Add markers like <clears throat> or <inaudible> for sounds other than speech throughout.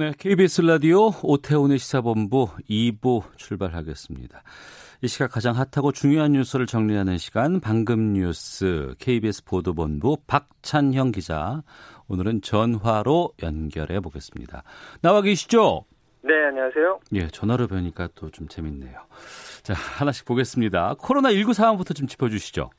네, KBS 라디오 오태훈의 시사본부 2부 출발하겠습니다. 이 시각 가장 핫하고 중요한 뉴스를 정리하는 시간 방금 뉴스 KBS 보도본부 박찬형 기자 오늘은 전화로 연결해 보겠습니다. 나와 계시죠? 네, 안녕하세요. 예, 전화로 뵈니까 또 좀 재밌네요. 자, 하나씩 보겠습니다. 코로나19 상황부터 좀 짚어주시죠.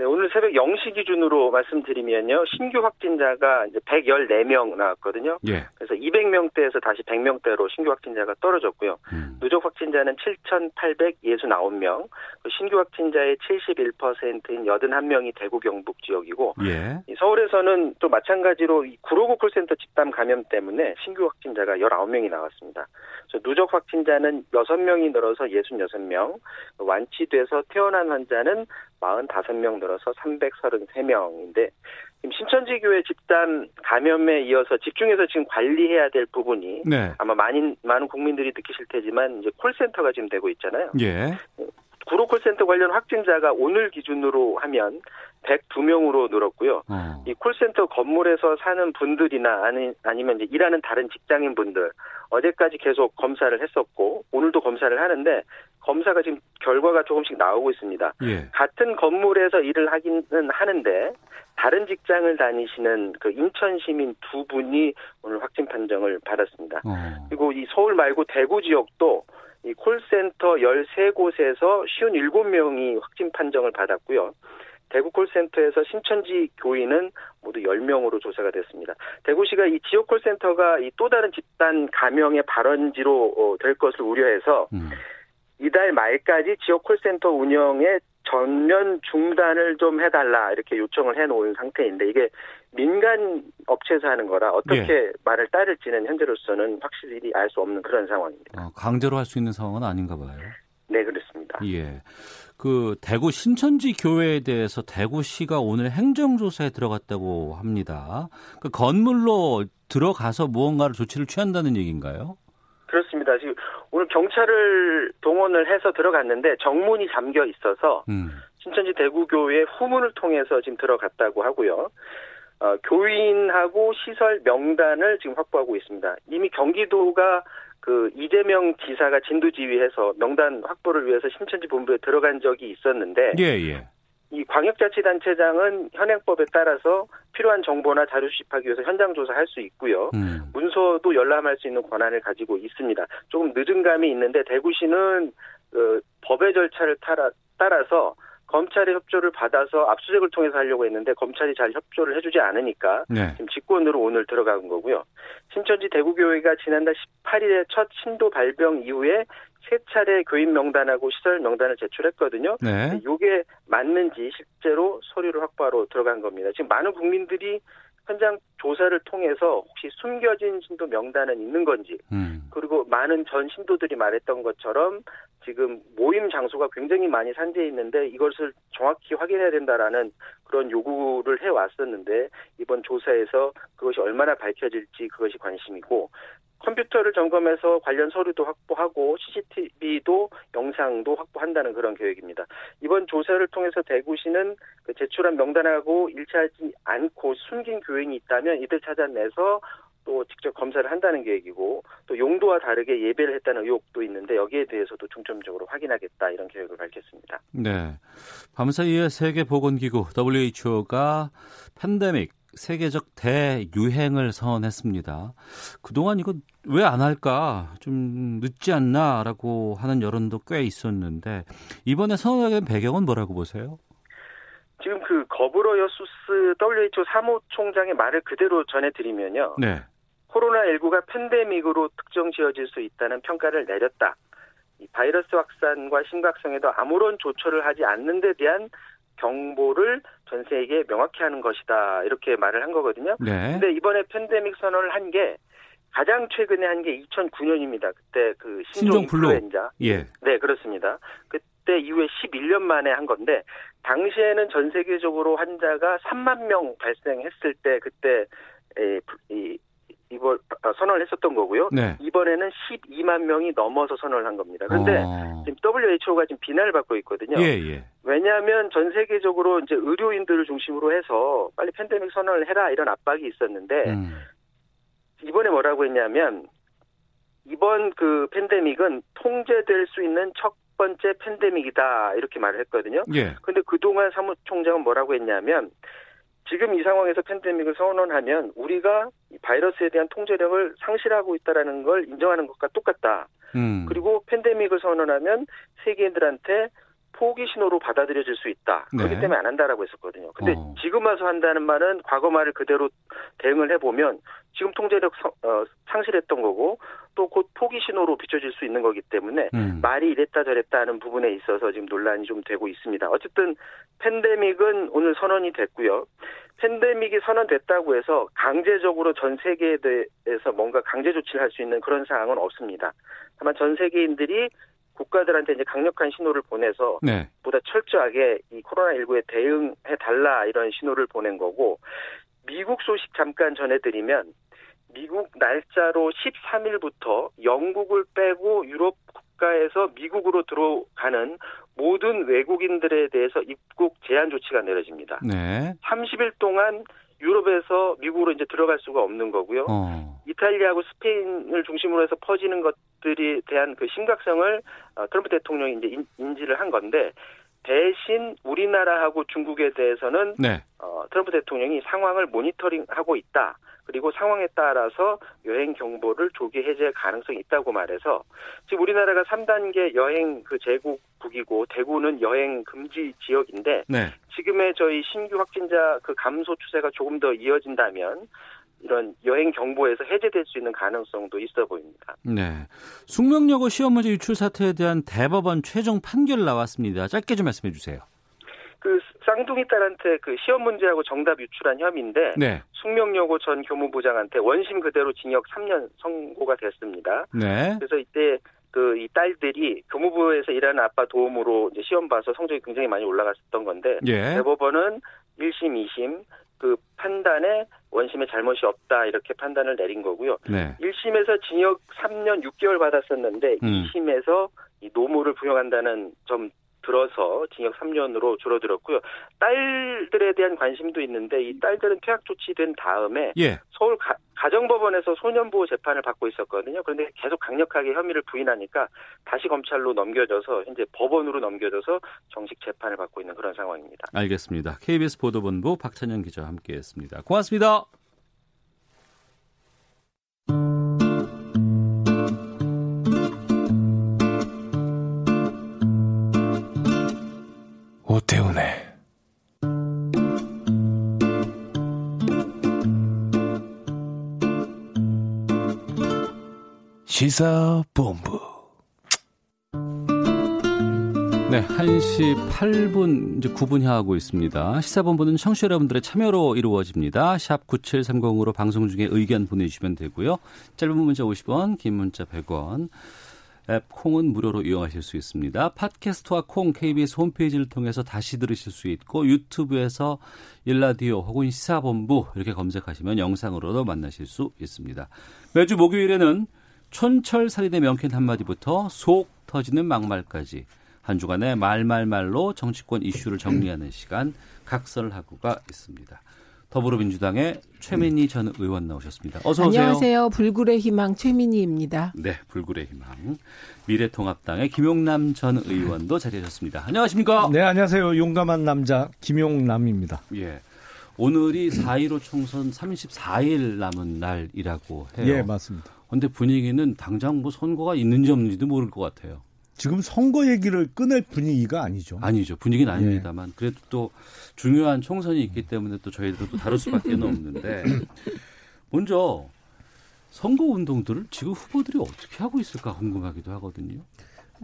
네, 오늘 새벽 0시 기준으로 말씀드리면요. 신규 확진자가 이제 114명 나왔거든요. 예. 그래서 200명대에서 다시 100명대로 신규 확진자가 떨어졌고요. 음. 누적 확진자는 7,869명, 그 신규 확진자의 71%인 81명이 대구 경북 지역이고 예. 이 서울에서는 또 마찬가지로 이 구로구 콜센터 집단 감염 때문에 신규 확진자가 19명이 나왔습니다. 그래서 누적 확진자는 6명이 늘어서 66명, 완치돼서 퇴원한 환자는 45명 늘어서 333명인데 지금 신천지 교회 집단 감염에 이어서 집중해서 지금 관리해야 될 부분이 네. 아마 많은 많은 국민들이 느끼실 테지만 이제 콜센터가 지금 되고 있잖아요. 예. 구로 콜센터 관련 확진자가 오늘 기준으로 하면 102명으로 늘었고요. 어. 이 콜센터 건물에서 사는 분들이나 아니, 아니면 이제 일하는 다른 직장인 분들 어제까지 계속 검사를 했었고 오늘도 검사를 하는데 검사가 지금 결과가 조금씩 나오고 있습니다. 예. 같은 건물에서 일을 하기는 하는데 다른 직장을 다니시는 그 인천 시민 두 분이 오늘 확진 판정을 받았습니다. 어. 그리고 이 서울 말고 대구 지역도 이 콜센터 13곳에서 57명이 확진 판정을 받았고요. 대구 콜센터에서 신천지 교인은 모두 10명으로 조사가 됐습니다. 대구시가 이 지역 콜센터가 이 또 다른 집단 감염의 발원지로 어, 될 것을 우려해서 음. 이달 말까지 지역 콜센터 운영에 전면 중단을 좀 해달라 이렇게 요청을 해놓은 상태인데 이게 민간 업체에서 하는 거라 어떻게 말을 따를지는 현재로서는 확실히 알 수 없는 그런 상황입니다. 어, 강제로 할 수 있는 상황은 아닌가 봐요. 네 그렇습니다. 예. 그 대구 신천지 교회에 대해서 대구시가 오늘 행정조사에 들어갔다고 합니다. 그 건물로 들어가서 무언가를 조치를 취한다는 얘기인가요? 그렇습니다. 지금 오늘 경찰을 동원을 해서 들어갔는데 정문이 잠겨 있어서 음. 신천지 대구교회 후문을 통해서 지금 들어갔다고 하고요. 어, 교인하고 시설 명단을 지금 확보하고 있습니다. 이미 경기도가 그 이재명 지사가 진두지휘해서 명단 확보를 위해서 신천지 본부에 들어간 적이 있었는데 예, 예. 이 광역자치단체장은 현행법에 따라서 필요한 정보나 자료 수집하기 위해서 현장 조사할 수 있고요. 음. 문서도 열람할 수 있는 권한을 가지고 있습니다. 조금 늦은 감이 있는데 대구시는 그 법의 절차를 따라, 따라서 검찰의 협조를 받아서 압수수색을 통해서 하려고 했는데 검찰이 잘 협조를 해주지 않으니까 네. 지금 직권으로 오늘 들어간 거고요. 신천지 대구교회가 지난달 18일에 첫 신도 발병 이후에 세 차례 교인 명단하고 시설 명단을 제출했거든요. 네. 이게 맞는지 실제로 서류를 확보하러 들어간 겁니다. 지금 많은 국민들이 현장 조사를 통해서 혹시 숨겨진 신도 명단은 있는 건지 음. 그리고 많은 전 신도들이 말했던 것처럼 지금 모임 장소가 굉장히 많이 산재해 있는데 이것을 정확히 확인해야 된다라는 그런 요구를 해 왔었는데 이번 조사에서 그것이 얼마나 밝혀질지 그것이 관심이고 컴퓨터를 점검해서 관련 서류도 확보하고 CCTV도 영상도 확보한다는 그런 계획입니다. 이번 조사를 통해서 대구시는 그 제출한 명단하고 일치하지 않고 숨긴 교인이 있다면 이들 찾아내서 또 직접 검사를 한다는 계획이고 또 용도와 다르게 예배를 했다는 의혹도 있는데 여기에 대해서도 중점적으로 확인하겠다 이런 계획을 밝혔습니다. 네. 밤사이에 세계보건기구 WHO가 팬데믹 세계적 대유행을 선언했습니다. 그동안 이거 왜 안 할까? 좀 늦지 않나라고 하는 여론도 꽤 있었는데 이번에 선언하게 된 배경은 뭐라고 보세요? 지금 그 거브러여수스 WHO 사무 총장의 말을 그대로 전해드리면요. 네. 코로나19가 팬데믹으로 특정 지어질 수 있다는 평가를 내렸다. 이 바이러스 확산과 심각성에도 아무런 조처를 하지 않는 데 대한 경보를 전 세계에 명확히 하는 것이다. 이렇게 말을 한 거거든요. 네. 근데 이번에 팬데믹 선언을 한 게 가장 최근에 한 게 2009년입니다. 그때 그 신종 신종 플루. 인플루엔자. 예. 네, 그렇습니다. 그 때 이후에 11년 만에 한 건데 당시에는 전 세계적으로 환자가 3만 명 발생했을 때 그때 에, 이 이걸 아, 선언을 했었던 거고요. 네. 이번에는 12만 명이 넘어서 선언을 한 겁니다. 그런데 어. 지금 WHO가 지금 비난을 받고 있거든요. 예, 예. 왜냐하면 전 세계적으로 이제 의료인들을 중심으로 해서 빨리 팬데믹 선언을 해라 이런 압박이 있었는데 음. 이번에 뭐라고 했냐면 이번 그 팬데믹은 통제될 수 있는 첫 번째 팬데믹이다 이렇게 말을 했거든요. 예. 근데 그동안 사무총장은 뭐라고 했냐면 지금 이 상황에서 팬데믹을 선언하면 우리가 이 바이러스에 대한 통제력을 상실하고 있다라는 걸 인정하는 것과 똑같다. 음. 그리고 팬데믹을 선언하면 세계인들한테 포기 신호로 받아들여질 수 있다. 그렇기 네. 때문에 안 한다라고 했었거든요. 근데 어. 지금 와서 한다는 말은 과거 말을 그대로 대응을 해보면 지금 통제력 성- 어, 상실했던 거고 또 곧 포기 신호로 비춰질 수 있는 거기 때문에 음. 말이 이랬다 저랬다 하는 부분에 있어서 지금 논란이 좀 되고 있습니다. 어쨌든 팬데믹은 오늘 선언이 됐고요. 팬데믹이 선언됐다고 해서 강제적으로 전 세계에 대해서 뭔가 강제 조치를 할 수 있는 그런 사항은 없습니다. 다만 전 세계인들이 국가들한테 이제 강력한 신호를 보내서 네. 보다 철저하게 이 코로나 19에 대응해 달라 이런 신호를 보낸 거고 미국 소식 잠깐 전해드리면 미국 날짜로 13일부터 영국을 빼고 유럽 국가에서 미국으로 들어가는 모든 외국인들에 대해서 입국 제한 조치가 내려집니다. 네. 30일 동안 유럽에서 미국으로 이제 들어갈 수가 없는 거고요. 어. 이탈리아하고 스페인을 중심으로 해서 퍼지는 것들이 대한 그 심각성을 어, 트럼프 대통령이 이제 인, 인지를 한 건데 대신 우리나라하고 중국에 대해서는 네. 어, 트럼프 대통령이 상황을 모니터링하고 있다. 그리고 상황에 따라서 여행 경보를 조기 해제할 가능성이 있다고 말해서 지금 우리나라가 3단계 여행 그 제국국이고 대구는 여행 금지 지역인데 네. 지금의 저희 신규 확진자 그 감소 추세가 조금 더 이어진다면 이런 여행 경보에서 해제될 수 있는 가능성도 있어 보입니다. 네. 숙명여고 시험 문제 유출 사태에 대한 대법원 최종 판결 나왔습니다. 짧게 좀 말씀해 주세요. 그 쌍둥이 딸한테 그 시험 문제하고 정답 유출한 혐의인데 네. 숙명여고 전 교무부장한테 원심 그대로 징역 3년 선고가 됐습니다. 네. 그래서 이때 그 이 딸들이 교무부에서 일하는 아빠 도움으로 이제 시험 봐서 성적이 굉장히 많이 올라갔었던 건데 예. 대법원은 1심, 2심 그 판단에 원심에 잘못이 없다 이렇게 판단을 내린 거고요. 네. 1심에서 징역 3년 6개월 받았었는데 음. 2심에서 이 노무를 부여한다는 점 들어서 징역 3년으로 줄어들었고요. 딸들에 대한 관심도 있는데 이 딸들은 퇴학 조치된 다음에 예. 서울 가, 가정법원에서 소년보호 재판을 받고 있었거든요. 그런데 계속 강력하게 혐의를 부인하니까 다시 검찰로 넘겨져서 현재 법원으로 넘겨져서 정식 재판을 받고 있는 그런 상황입니다. 알겠습니다. KBS 보도본부 박찬영 기자와 함께했습니다. 고맙습니다. 오태훈의 시사본부 네, 1시 8분 이제 9분 향하고 있습니다. 시사본부는 청취자 여러분들의 참여로 이루어집니다. 샵 9730으로 방송 중에 의견 보내주시면 되고요. 짧은 문자 50원, 긴 문자 100원. 앱 콩은 무료로 이용하실 수 있습니다. 팟캐스트와 콩 KBS 홈페이지를 통해서 다시 들으실 수 있고 유튜브에서 일라디오 혹은 시사본부 이렇게 검색하시면 영상으로도 만나실 수 있습니다. 매주 목요일에는 촌철살인의 명쾌한 한마디부터 속 터지는 막말까지 한 주간의 말말말로 정치권 이슈를 정리하는 시간 각설하고가 있습니다. 더불어민주당의 최민희 전 의원 나오셨습니다. 어서 오세요. 안녕하세요. 불굴의 희망 최민희입니다. 네, 불굴의 희망. 미래통합당의 김용남 전 의원도 자리하셨습니다. 안녕하십니까? 네, 안녕하세요. 용감한 남자 김용남입니다. 예. 오늘이 4.15 총선 34일 남은 날이라고 해요. 예, 맞습니다. 근데 분위기는 당장 뭐 선거가 있는지 없는지도 모를 것 같아요. 지금 선거 얘기를 꺼낼 분위기가 아니죠. 아니죠. 분위기는 아닙니다만 그래도 또 중요한 총선이 있기 때문에 또 저희들도 다룰 수밖에 없는데 <laughs> 먼저 선거 운동들을 지금 후보들이 어떻게 하고 있을까 궁금하기도 하거든요.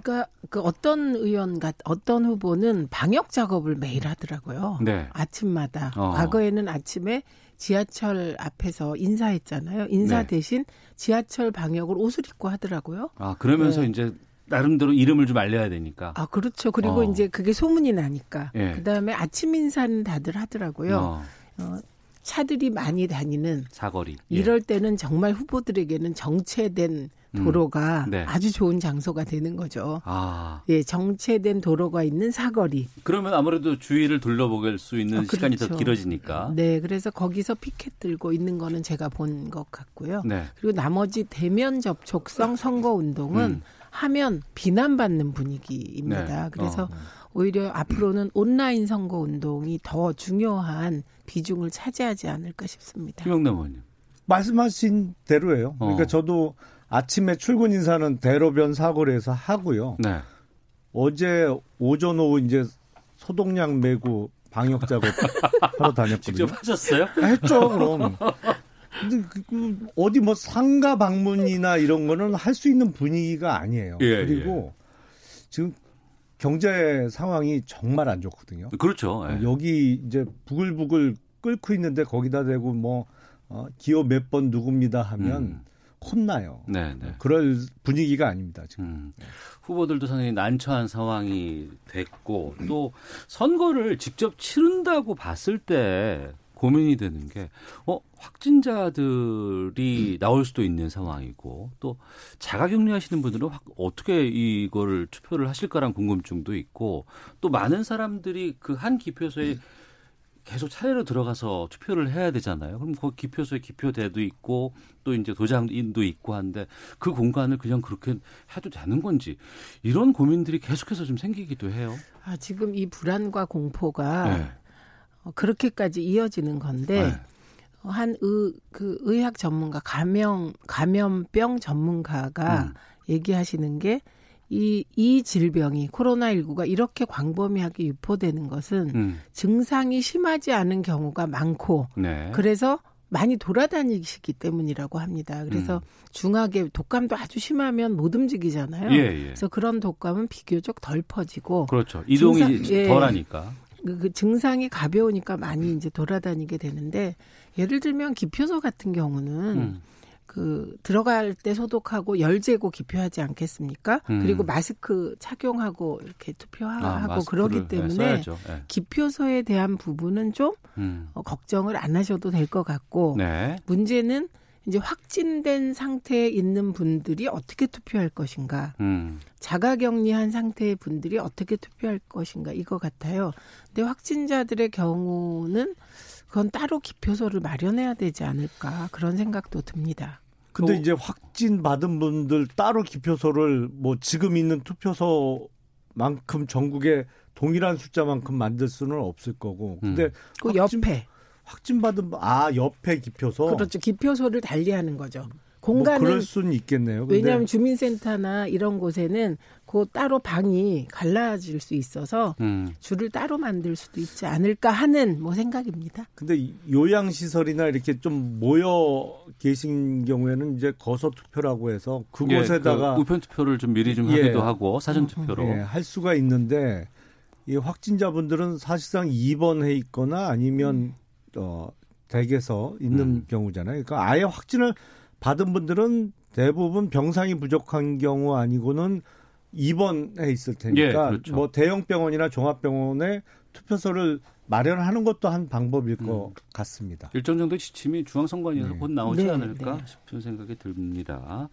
그러니까 그 어떤 의원 같 어떤 후보는 방역 작업을 매일 하더라고요. 네. 아침마다. 어. 과거에는 아침에 지하철 앞에서 인사했잖아요. 인사 네. 대신 지하철 방역을 옷을 입고 하더라고요. 아, 그러면서 네. 이제 나름대로 이름을 좀 알려야 되니까. 아, 그렇죠. 그리고 어. 이제 그게 소문이 나니까. 예. 그다음에 아침 인사는 다들 하더라고요. 어, 어, 차들이 많이 다니는 사거리. 예. 이럴 때는 정말 후보들에게는 정체된 음. 도로가 네. 아주 좋은 장소가 되는 거죠. 아, 예, 정체된 도로가 있는 사거리. 그러면 아무래도 주위를 둘러보길 수 있는 아, 시간이 더 그렇죠. 길어지니까. 네, 그래서 거기서 피켓 들고 있는 거는 제가 본 것 같고요. 네. 그리고 나머지 대면 접촉성 선거 운동은 음. 하면 비난받는 분위기입니다. 네. 그래서 어. 오히려 앞으로는 온라인 선거 운동이 더 중요한 비중을 차지하지 않을까 싶습니다. 김영남 의원님. 말씀하신 대로예요. 그러니까 어. 저도 아침에 출근 인사는 대로변 사거리 에서 하고요. 네. 어제 오전 오후 이제 소독약 메고 방역 작업 <laughs> 하러 다녔거든요. 직접 하셨어요? 아, 했죠, 그럼. 근데 그- 그 어디 뭐 상가 방문이나 이런 거는 할 수 있는 분위기가 아니에요. 예, 그리고 지금 경제 상황이 정말 안 좋거든요. 그렇죠. 예. 여기 이제 부글부글 끓고 있는데 거기다 대고 뭐 어, 기업 몇 번 누굽니다 하면 음. 혼나요. 네, 네. 그럴 분위기가 아닙니다. 지금. 음. 후보들도 상당히 난처한 상황이 됐고 또 선거를 직접 치른다고 봤을 때 고민이 되는 게 어, 확진자들이 나올 수도 있는 상황이고 또 자가 격리 하시는 분들은 확- 어떻게 이거를 투표를 하실까란 궁금증도 있고 또 많은 사람들이 그 한 기표소에 계속 차례로 들어가서 투표를 해야 되잖아요. 그럼 그 기표소에 기표대도 있고 또 이제 도장인도 있고 한데 그 공간을 그냥 그렇게 해도 되는 건지 이런 고민들이 계속해서 좀 생기기도 해요. 아, 지금 이 불안과 공포가 네. 어, 그렇게까지 이어지는 건데 네. 어, 한 의, 그 의학 전문가 감염 감염병 전문가가 음. 얘기하시는 게 이, 이 질병이 코로나19가 이렇게 광범위하게 유포되는 것은 음. 증상이 심하지 않은 경우가 많고 네. 그래서 많이 돌아다니시기 때문이라고 합니다. 그래서 음. 중하게 독감도 아주 심하면 못 움직이잖아요. 예, 예. 그래서 그런 독감은 비교적 덜 퍼지고 그렇죠. 이동이 증상- 예. 덜하니까. 그, 그 증상이 가벼우니까 많이 이제 돌아다니게 되는데 예를 들면 기표소 같은 경우는 음. 그 들어갈 때 소독하고 열 재고 기표하지 않겠습니까? 음. 그리고 마스크 착용하고 이렇게 아, 투표하고 마스크를, 그러기 네, 때문에 써야죠. 예. 기표소에 대한 부분은 좀 음. 어, 걱정을 안 하셔도 될 것 같고 네. 문제는 이제 확진된 상태에 있는 분들이 어떻게 투표할 것인가, 음. 자가격리한 상태의 분들이 어떻게 투표할 것인가 이거 같아요. 근데 확진자들의 경우는 그건 따로 기표소를 마련해야 되지 않을까 그런 생각도 듭니다. 근데 또- 이제 확진 받은 분들 따로 기표소를 뭐 지금 있는 투표소만큼 전국에 동일한 숫자만큼 만들 수는 없을 거고. 근데 음. 그 확진- 옆에 확진 받은 분- 아 옆에 기표소. 그렇죠 기표소를 달리하는 거죠. 뭐 공간은 그럴 수는 있겠네요. 근데 왜냐하면 주민센터나 이런 곳에는 그 따로 방이 갈라질 수 있어서 음. 줄을 따로 만들 수도 있지 않을까 하는 뭐 생각입니다. 근데 요양 시설이나 이렇게 좀 모여 계신 경우에는 이제 거소 투표라고 해서 그곳에다가 예, 그 우편 투표를 좀 미리 좀 예. 하기도 하고 사전 투표로. 예, 할 수가 있는데 이 확진자분들은 사실상 입원해 있거나 아니면 어 댁에서 있는 음. 경우잖아요. 그러니까 아예 확진을 받은 분들은 대부분 병상이 부족한 경우 아니고는 입원해 있을 테니까 예, 그렇죠. 뭐 대형 병원이나 종합병원에 투표소를 마련하는 것도 한 방법일 것 같습니다. 일정 정도 지침이 중앙선관위에서 네. 곧 나오지 네, 않을까 네. 싶은 생각이 듭니다.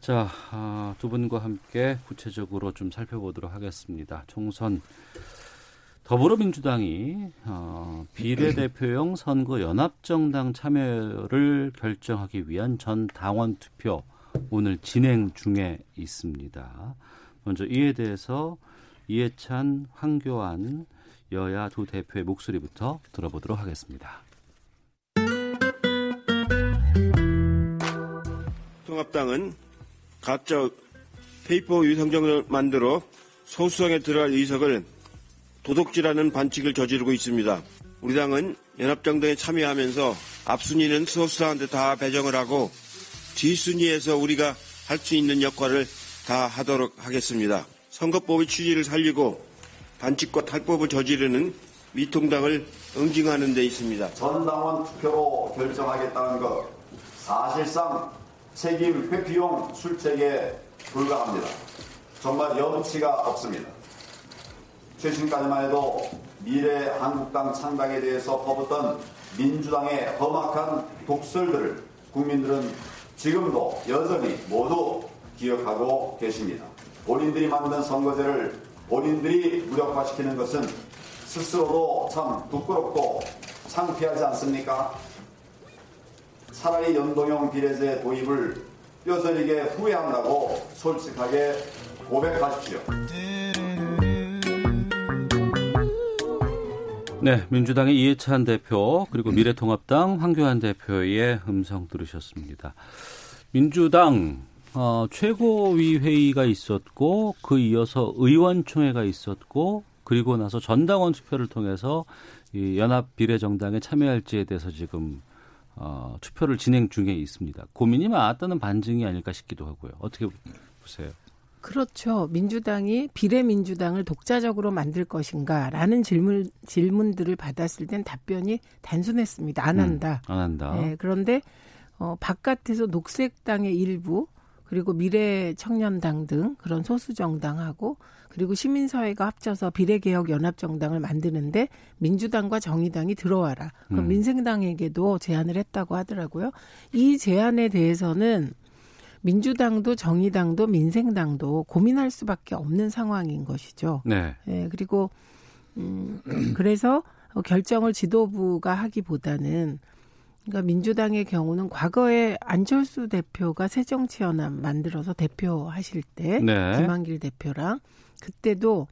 자, 아, 두 분과 함께 구체적으로 좀 살펴보도록 하겠습니다. 총선 더불어민주당이 어, 비례대표용 선거 연합정당 참여를 결정하기 위한 전 당원 투표 오늘 진행 중에 있습니다. 먼저 이에 대해서 이해찬, 황교안 여야 두 대표의 목소리부터 들어보도록 하겠습니다. 통합당은 가짜 페이퍼 위성정당을 만들어 소수당에 들어갈 의석을 도둑질하는 반칙을 저지르고 있습니다. 우리 당은 연합정당에 참여하면서 앞순위는 소수당한테 다 배정을 하고 뒷순위에서 우리가 할 수 있는 역할을 다 하도록 하겠습니다. 선거법의 취지를 살리고 반칙과 탈법을 저지르는 미통당을 응징하는 데 있습니다. 전 당원 투표로 결정하겠다는 것 사실상 책임 회피용 술책에 불과합니다. 정말 염치가 없습니다. 최신까지만 해도 미래 한국당 창당에 대해서 퍼붓던 민주당의 험악한 독설들을 국민들은 지금도 여전히 모두 기억하고 계십니다. 본인들이 만든 선거제를 본인들이 무력화시키는 것은 스스로도 참 부끄럽고 창피하지 않습니까? 차라리 연동형 비례제 도입을 뼈저리게 후회한다고 솔직하게 고백하십시오. 네, 민주당의 이해찬 대표 그리고 미래통합당 황교안 대표의 음성 들으셨습니다. 민주당 어, 최고위 회의가 있었고 그 이어서 의원총회가 있었고 그리고 나서 전당원 투표를 통해서 이 연합 비례정당에 참여할지에 대해서 지금 어, 투표를 진행 중에 있습니다. 고민이 많았다는 반증이 아닐까 싶기도 하고요. 어떻게 보세요? 그렇죠. 민주당이 비례민주당을 독자적으로 만들 것인가라는 질문 질문들을 받았을 땐 답변이 단순했습니다. 안 한다. 음, 안 한다. 네, 그런데 어, 바깥에서 녹색당의 일부 그리고 미래 청년당 등 그런 소수 정당하고 그리고 시민사회가 합쳐서 비례개혁 연합정당을 만드는데 민주당과 정의당이 들어와라. 그럼 음. 민생당에게도 제안을 했다고 하더라고요. 이 제안에 대해서는 민주당도 정의당도 민생당도 고민할 수밖에 없는 상황인 것이죠. 네. 예, 그리고 음 <clears throat> 그래서 결정을 지도부가 하기보다는 그러니까 민주당의 경우는 과거에 안철수 대표가 새정치연합 만들어서 대표하실 때 네. 김한길 대표랑 그때도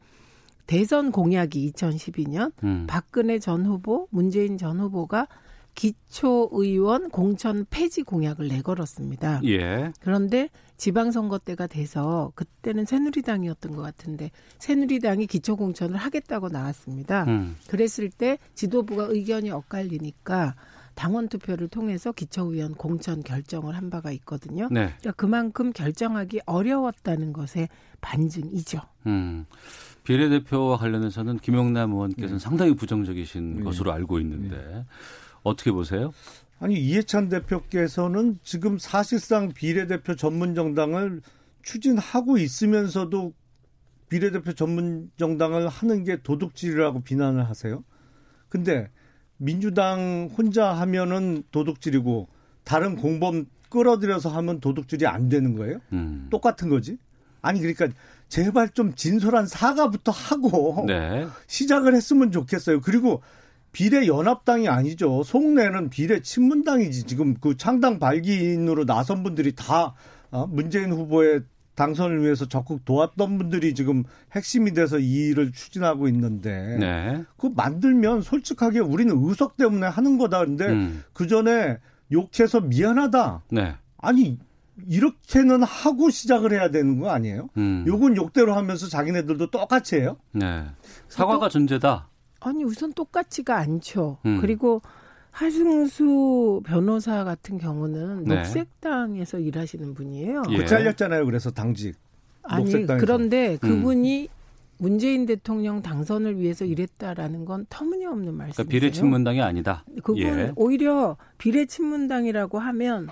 대선 공약이 2012년 음. 박근혜 전 후보, 문재인 전 후보가 기초의원 공천 폐지 공약을 내걸었습니다. 예. 그런데 지방선거 때가 돼서 그때는 새누리당이었던 것 같은데 새누리당이 기초공천을 하겠다고 나왔습니다. 음. 그랬을 때 지도부가 의견이 엇갈리니까 당원 투표를 통해서 기초의원 공천 결정을 한 바가 있거든요. 네. 그러니까 그만큼 결정하기 어려웠다는 것의 반증이죠. 음. 비례대표와 관련해서는 김용남 의원께서는 상당히 부정적이신 네. 것으로 알고 있는데 어떻게 보세요? 아니 이해찬 대표께서는 지금 사실상 비례대표 전문 정당을 추진하고 있으면서도 비례대표 전문 정당을 하는 게 도둑질이라고 비난을 하세요. 근데 민주당 혼자 하면은 도둑질이고 다른 공범 끌어들여서 하면 도둑질이 안 되는 거예요? 음. 똑같은 거지? 아니 그러니까 제발 좀 진솔한 사과부터 하고 네. 시작을 했으면 좋겠어요. 그리고 비례 연합당이 아니죠. 속내는 비례 친문당이지. 지금 그 창당 발기인으로 나선 분들이 다 어, 문재인 후보의 당선을 위해서 적극 도왔던 분들이 지금 핵심이 돼서 이 일을 추진하고 있는데 네. 그 만들면 솔직하게 우리는 의석 때문에 하는 거다. 근데 음. 그 전에 욕해서 미안하다. 네. 아니 이렇게는 하고 시작을 해야 되는 거 아니에요? 음. 욕은 욕대로 하면서 자기네들도 똑같이 해요? 네. 사과가 전제다. 아니 우선 똑같지가 않죠. 음. 그리고 하승수 변호사 같은 경우는 네. 녹색당에서 일하시는 분이에요. 예. 그 잘렸잖아요. 그래서 당직. 아니 녹색당에서. 그런데 음. 그분이 문재인 대통령 당선을 위해서 일했다라는 건 터무니없는 말씀이세요. 그러니까 비례친문당이 아니다. 그분 예. 오히려 비례친문당이라고 하면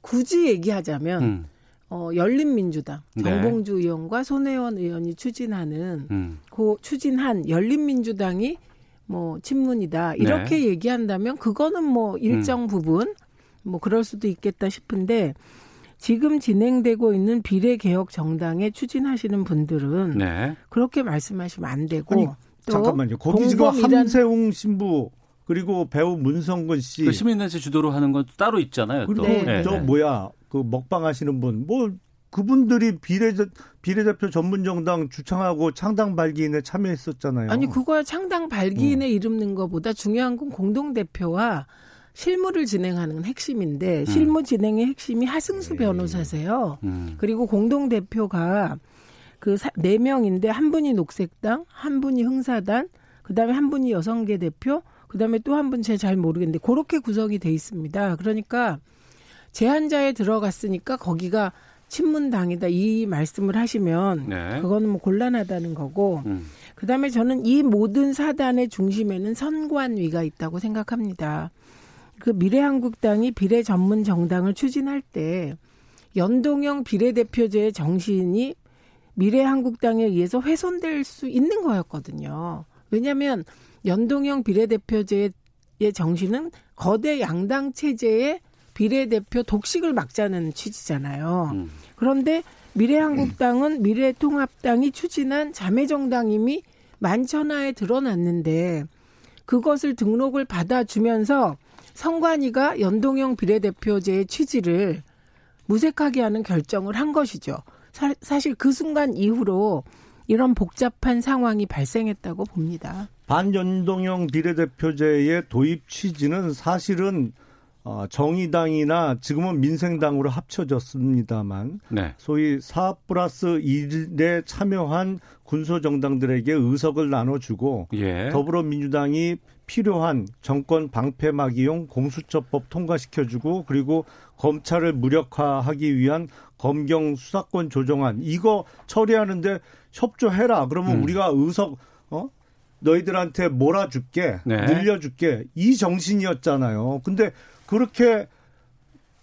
굳이 얘기하자면 음. 어, 열린민주당 네. 정봉주 의원과 손혜원 의원이 추진하는 음. 그 추진한 열린민주당이 뭐 친문이다 이렇게 네. 얘기한다면 그거는 뭐 음. 일정 부분 뭐 그럴 수도 있겠다 싶은데 지금 진행되고 있는 비례 개혁 정당에 추진하시는 분들은 네. 그렇게 말씀하시면 안 되고 아니, 또 잠깐만요. 거기 지금 함세웅 신부 그리고 배우 문성근 씨. 그 시민단체 주도로 하는 건 따로 있잖아요. 또. 그리고 네. 저 네. 뭐야 그 먹방 하시는 분 뭐 그분들이 비례 비례대표 전문정당 주창하고 창당 발기인에 참여했었잖아요. 아니 그거야 창당 발기인에 이름는 것보다 중요한 건 공동 대표와 실무를 진행하는 건 핵심인데 실무 진행의 핵심이 하승수 변호사세요. 음. 그리고 공동 대표가 그 네 명인데 한 분이 녹색당, 한 분이 흥사단, 그다음에 한 분이 여성계 대표, 그다음에 또 한 분 제가 잘 모르겠는데 그렇게 구성이 돼 있습니다. 그러니까 제한자에 들어갔으니까 거기가 친문당이다 이 말씀을 하시면 네. 그거는 뭐 곤란하다는 거고 음. 그다음에 저는 이 모든 사단의 중심에는 선관위가 있다고 생각합니다. 그 미래한국당이 비례 전문 정당을 추진할 때 연동형 비례대표제의 정신이 미래한국당에 의해서 훼손될 수 있는 거였거든요. 왜냐하면 연동형 비례대표제의 정신은 거대 양당 체제의 비례대표 독식을 막자는 취지잖아요. 음. 그런데 미래한국당은 미래통합당이 추진한 자매정당임이 만천하에 드러났는데 그것을 등록을 받아주면서 선관위가 연동형 비례대표제의 취지를 무색하게 하는 결정을 한 것이죠. 사, 사실 그 순간 이후로 이런 복잡한 상황이 발생했다고 봅니다. 반연동형 비례대표제의 도입 취지는 사실은 어, 정의당이나 지금은 민생당으로 합쳐졌습니다만 네. 소위 4 플러스 1에 참여한 군소 정당들에게 의석을 나눠주고 예. 더불어민주당이 필요한 정권 방패막이용 공수처법 통과시켜주고 그리고 검찰을 무력화하기 위한 검경 수사권 조정안 이거 처리하는데 협조해라. 그러면 음. 우리가 의석 어 너희들한테 몰아줄게, 네. 늘려줄게 이 정신이었잖아요. 근데 그렇게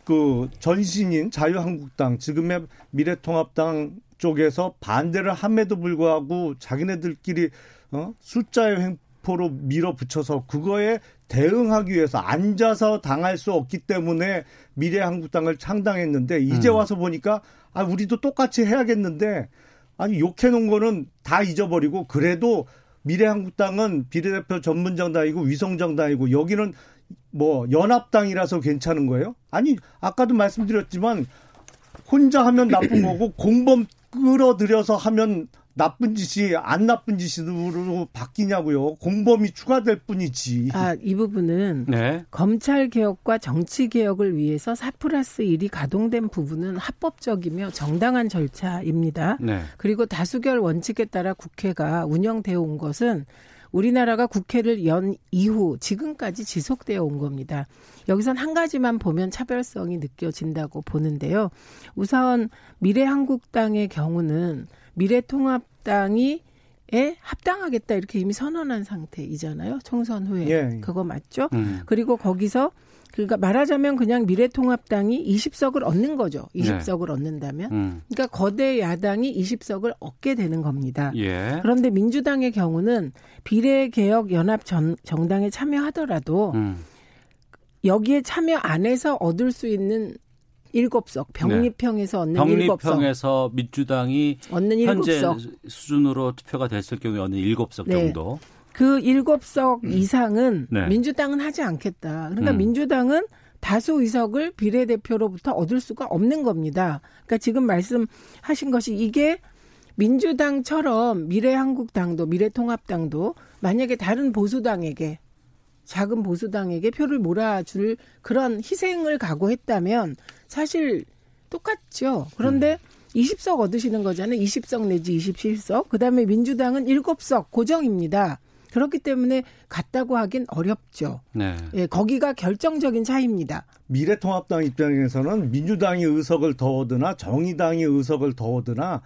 그 전신인 자유한국당 지금의 미래통합당 쪽에서 반대를 함에도 불구하고 자기네들끼리 어? 숫자의 횡포로 밀어붙여서 그거에 대응하기 위해서 앉아서 당할 수 없기 때문에 미래한국당을 창당했는데 이제 음. 와서 보니까 아 우리도 똑같이 해야겠는데 아니 욕해 놓은 거는 다 잊어버리고 그래도 미래한국당은 비례대표 전문정당이고 위성정당이고 여기는 뭐 연합당이라서 괜찮은 거예요? 아니 아까도 말씀드렸지만 혼자 하면 나쁜 <clears throat> 거고 공범 끌어들여서 하면 나쁜 짓이 안 나쁜 짓으로 바뀌냐고요. 공범이 추가될 뿐이지. 아, 이 부분은 네. 검찰 개혁과 정치 개혁을 위해서 4 플러스 1이 가동된 부분은 합법적이며 정당한 절차입니다. 네. 그리고 다수결 원칙에 따라 국회가 운영되어 온 것은 우리나라가 국회를 연 이후 지금까지 지속되어 온 겁니다. 여기선 한 가지만 보면 차별성이 느껴진다고 보는데요. 우선 미래한국당의 경우는 미래통합당이 에 합당하겠다 이렇게 이미 선언한 상태이잖아요. 총선 후에 예. 그거 맞죠? 음. 그리고 거기서 그러니까 말하자면 그냥 미래통합당이 20석을 얻는 거죠. 20석을 얻는다면. 음. 그러니까 거대 야당이 20석을 얻게 되는 겁니다. 예. 그런데 민주당의 경우는 비례개혁 연합 전- 정당에 참여하더라도 음. 여기에 참여 안 해서 얻을 수 있는 7석, 병립형에서 얻는 7석, 병립형에서 민주당이 얻는 현재 7석. 수준으로 투표가 됐을 경우에 얻는 7석 네. 정도. 그 7석 이상은 네. 민주당은 하지 않겠다. 그러니까 음. 민주당은 다수 의석을 비례대표로부터 얻을 수가 없는 겁니다. 그러니까 지금 말씀하신 것이 이게 민주당처럼 미래한국당도 미래통합당도 만약에 다른 보수당에게 작은 보수당에게 표를 몰아줄 그런 희생을 각오했다면 사실 똑같죠. 그런데 20석 얻으시는 거잖아요. 20석 내지 27석. 그다음에 민주당은 7석 고정입니다. 그렇기 때문에 같다고 하긴 어렵죠. 네. 예, 거기가 결정적인 차이입니다. 미래통합당 입장에서는 민주당이 의석을 더 얻으나 정의당이 의석을 더 얻으나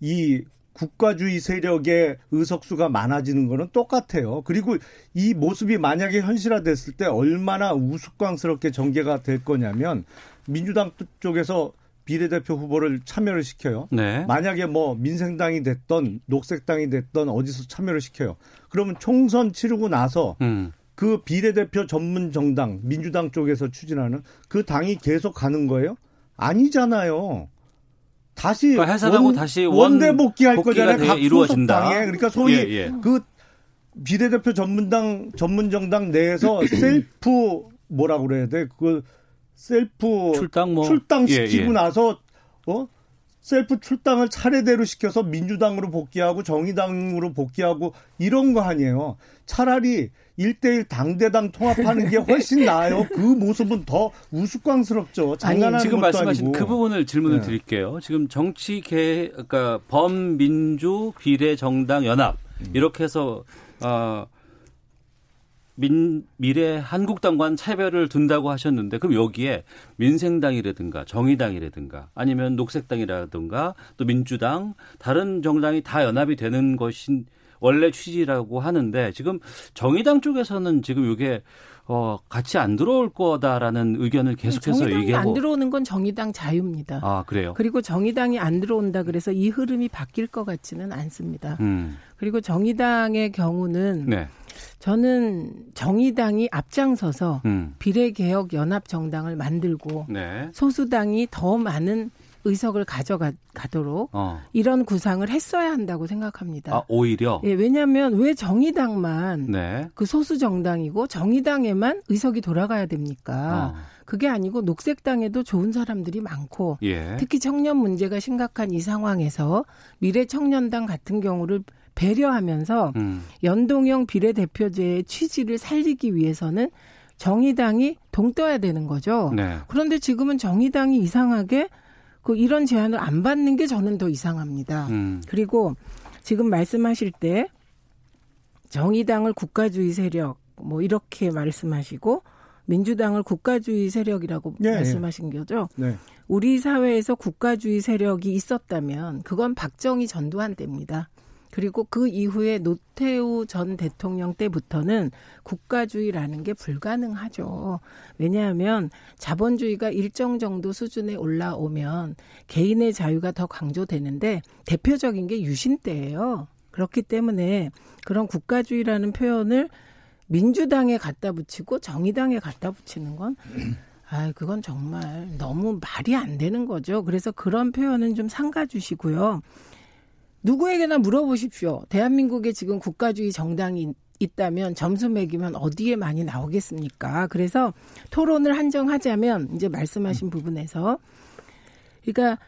이 국가주의 세력의 의석수가 많아지는 거는 똑같아요. 그리고 이 모습이 만약에 현실화됐을 때 얼마나 우스꽝스럽게 전개가 될 거냐면 민주당 쪽에서 비례대표 후보를 참여를 시켜요. 네. 만약에 뭐 민생당이 됐던 녹색당이 됐던 어디서 참여를 시켜요. 그러면 총선 치르고 나서 음. 그 비례대표 전문 정당 민주당 쪽에서 추진하는 그 당이 계속 가는 거예요? 아니잖아요. 다시 그러니까 해산하고 다시 원- 원대 복귀할 거잖아요. 돼- 각 이루어진다. 소속당에 그러니까 소위 예, 예. 그 비례대표 전문당 전문 정당 내에서 <clears throat> 셀프 뭐라 그래야 돼? 그 셀프 출당 뭐 출당 시키고 예, 예. 나서 어 셀프 출당을 차례대로 시켜서 민주당으로 복귀하고 정의당으로 복귀하고 이런 거 아니에요. 차라리 1대1 당대당 통합하는 게 훨씬 나아요. 그 모습은 더 우스꽝스럽죠. 장난하는 지금 것도 말씀하신 아니고. 그 부분을 질문을 네. 드릴게요. 지금 정치 개 그러니까 범민주 비례 정당 연합 음. 이렇게 해서 어 민, 미래 한국당과는 차별을 둔다고 하셨는데 그럼 여기에 민생당이라든가 정의당이라든가 아니면 녹색당이라든가 또 민주당 다른 정당이 다 연합이 되는 것이 원래 취지라고 하는데 지금 정의당 쪽에서는 지금 이게 어 같이 안 들어올 거다라는 의견을 계속해서 정의당이 얘기하고 안 들어오는 건 정의당 자유입니다. 아 그래요. 그리고 정의당이 안 들어온다 그래서 이 흐름이 바뀔 것 같지는 않습니다. 음. 그리고 정의당의 경우는 네. 저는 정의당이 앞장서서 음. 비례개혁 연합정당을 만들고 네. 소수당이 더 많은 의석을 가져가도록 어. 이런 구상을 했어야 한다고 생각합니다. 아 오히려 예, 왜냐하면 왜 정의당만 네. 그 소수 정당이고 정의당에만 의석이 돌아가야 됩니까? 어. 그게 아니고 녹색당에도 좋은 사람들이 많고 예. 특히 청년 문제가 심각한 이 상황에서 미래 청년당 같은 경우를 배려하면서 음. 연동형 비례대표제의 취지를 살리기 위해서는 정의당이 동떠야 되는 거죠. 네. 그런데 지금은 정의당이 이상하게 그 이런 제안을 안 받는 게 저는 더 이상합니다. 음. 그리고 지금 말씀하실 때 정의당을 국가주의 세력 뭐 이렇게 말씀하시고 민주당을 국가주의 세력이라고 예, 말씀하신 거죠. 네. 우리 사회에서 국가주의 세력이 있었다면 그건 박정희 전두환 때입니다. 그리고 그 이후에 노태우 전 대통령 때부터는 국가주의라는 게 불가능하죠. 왜냐하면 자본주의가 일정 정도 수준에 올라오면 개인의 자유가 더 강조되는데 대표적인 게 유신 때예요. 그렇기 때문에 그런 국가주의라는 표현을 민주당에 갖다 붙이고 정의당에 갖다 붙이는 건 <clears throat> 아, 그건 정말 너무 말이 안 되는 거죠. 그래서 그런 표현은 좀 삼가 주시고요. 누구에게나 물어보십시오. 대한민국에 지금 국가주의 정당이 있다면 점수 매기면 어디에 많이 나오겠습니까? 그래서 토론을 한정하자면 이제 말씀하신 부분에서 그러니까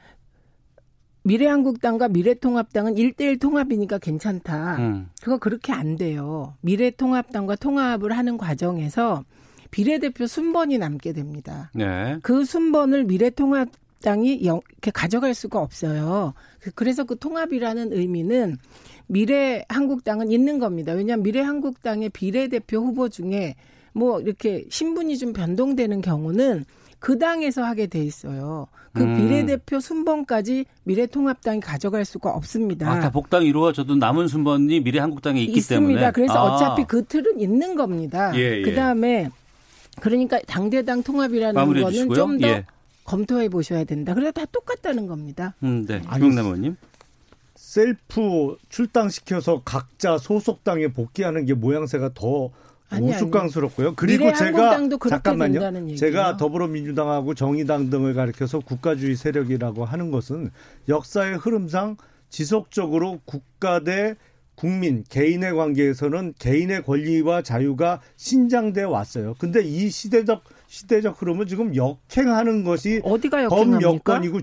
미래한국당과 미래통합당은 1대1 통합이니까 괜찮다. 음. 그거 그렇게 안 돼요. 미래통합당과 통합을 하는 과정에서 비례대표 순번이 남게 됩니다. 네. 그 순번을 미래통합 당이 영- 이렇게 가져갈 수가 없어요. 그- 그래서 그 통합이라는 의미는 미래 한국당은 있는 겁니다. 왜냐하면 미래 한국당의 비례대표 후보 중에 뭐 이렇게 신분이 좀 변동되는 경우는 그 당에서 하게 돼 있어요. 그 음. 비례대표 순번까지 미래통합당이 가져갈 수가 없습니다. 아, 다 복당 이루어져도 남은 순번이 미래한국당에 있기 있습니다. 때문에. 그래서 아. 어차피 그 틀은 있는 겁니다. 예, 예. 그 다음에 그러니까 당대당 통합이라는 거는 주시고요. 좀더 예. 검토해 보셔야 된다. 그래서 다 똑같다는 겁니다. 음, 네. 의원님. 셀프 출당시켜서 각자 소속당에 복귀하는 게 모양새가 더 우스꽝스럽고요. 그리고 제가 잠깐만요. 제가 더불어민주당하고 정의당 등을 가리켜서 국가주의 세력이라고 하는 것은 역사의 흐름상 지속적으로 국가 대 국민 개인의 관계에서는 개인의 권리와 자유가 신장돼 왔어요. 근데 이 시대적 시대적 흐름은 지금 역행하는 것이 어디가? 범여권이고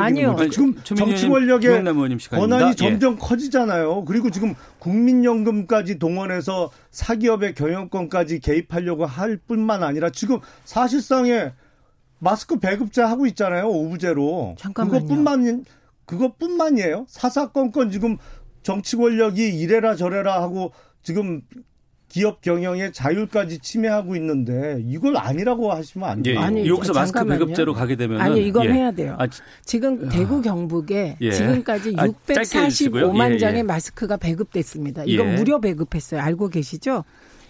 아니요. 거죠. 지금 정치 권력의. 권한이 예. 점점 커지잖아요. 그리고 지금 국민연금까지 동원해서 사기업의 경영권까지 개입하려고 할 뿐만 아니라 지금 사실상의 마스크 배급자 하고 있잖아요. 오부제로. 잠깐만요. 그것뿐만 그것뿐만이에요. 사사건건 지금 정치 권력이 이래라 저래라 하고 지금 기업 경영의 자율까지 침해하고 있는데 이걸 아니라고 하시면 안 예, 돼요. 예. 아니, 여기서 마스크 잠깐만요. 배급제로 가게 되면 아니 이건 해야 돼요. 아, 지금 대구 경북에 예. 지금까지 아, 짧게 해주시고요. 645만 예, 예. 장의 마스크가 배급됐습니다. 이건 예. 무료 배급했어요. 알고 계시죠?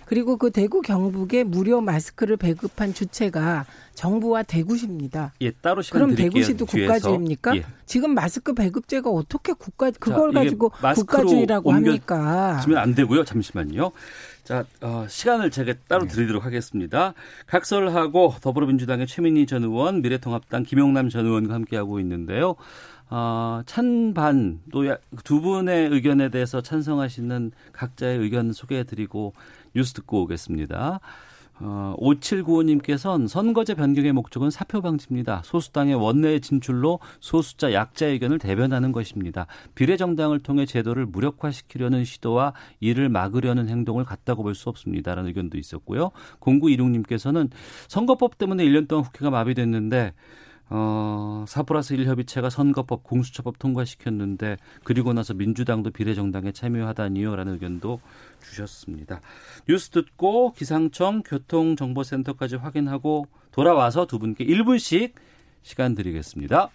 그리고 그 대구 경북에 무료 마스크를 배급한 주체가 정부와 대구시입니다. 예, 따로 시간 그럼 드릴게요. 대구시도 뒤에서. 국가주의입니까? 예. 지금 마스크 배급제가 어떻게 국가 그걸 이게 가지고 국가주의라고 옮겨- 합니까? 주면 안 되고요. 잠시만요. 자, 어, 시간을 제가 따로 네. 드리도록 하겠습니다. 각설하고 더불어민주당의 최민희 전 의원, 미래통합당 김용남 전 의원과 함께하고 있는데요. 어, 찬반 또 두 분의 의견에 대해서 찬성하시는 각자의 의견 소개해드리고 뉴스 듣고 오겠습니다. 어, 5795님께서는 선거제 변경의 목적은 사표 방지입니다. 소수당의 원내 진출로 소수자 약자 의견을 대변하는 것입니다. 비례정당을 통해 제도를 무력화시키려는 시도와 이를 막으려는 행동을 같다고 볼 수 없습니다라는 의견도 있었고요. 0926님께서는 선거법 때문에 1년 동안 국회가 마비됐는데 어, 4 플러스 1 협의체가 선거법, 공수처법 통과시켰는데 그리고 나서 민주당도 비례정당에 참여하다니요? 라는 의견도 주셨습니다. 뉴스 듣고 기상청 교통정보센터까지 확인하고 돌아와서 두 분께 1분씩 시간 드리겠습니다.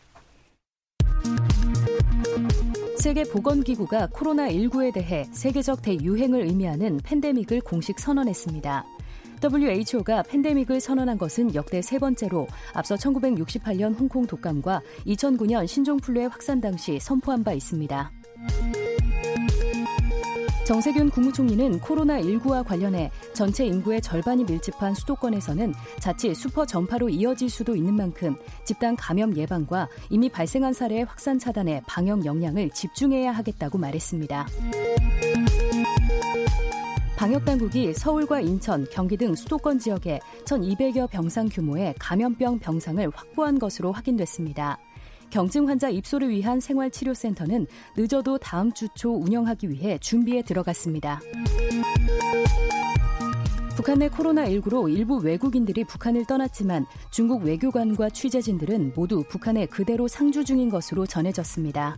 세계보건기구가 코로나19에 대해 세계적 대유행을 의미하는 팬데믹을 공식 선언했습니다. WHO가 팬데믹을 선언한 것은 역대 세 번째로 앞서 1968년 홍콩 독감과 2009년 신종플루의 확산 당시 선포한 바 있습니다. 정세균 국무총리는 코로나19와 관련해 전체 인구의 절반이 밀집한 수도권에서는 자칫 슈퍼 전파로 이어질 수도 있는 만큼 집단 감염 예방과 이미 발생한 사례의 확산 차단에 방역 역량을 집중해야 하겠다고 말했습니다. 방역당국이 서울과 인천, 경기 등 수도권 지역에 1,200여 병상 규모의 감염병 병상을 확보한 것으로 확인됐습니다. 경증 환자 입소를 위한 생활치료센터는 늦어도 다음 주 초 운영하기 위해 준비에 들어갔습니다. 북한 내 코로나19로 일부 외국인들이 북한을 떠났지만 중국 외교관과 취재진들은 모두 북한에 그대로 상주 중인 것으로 전해졌습니다.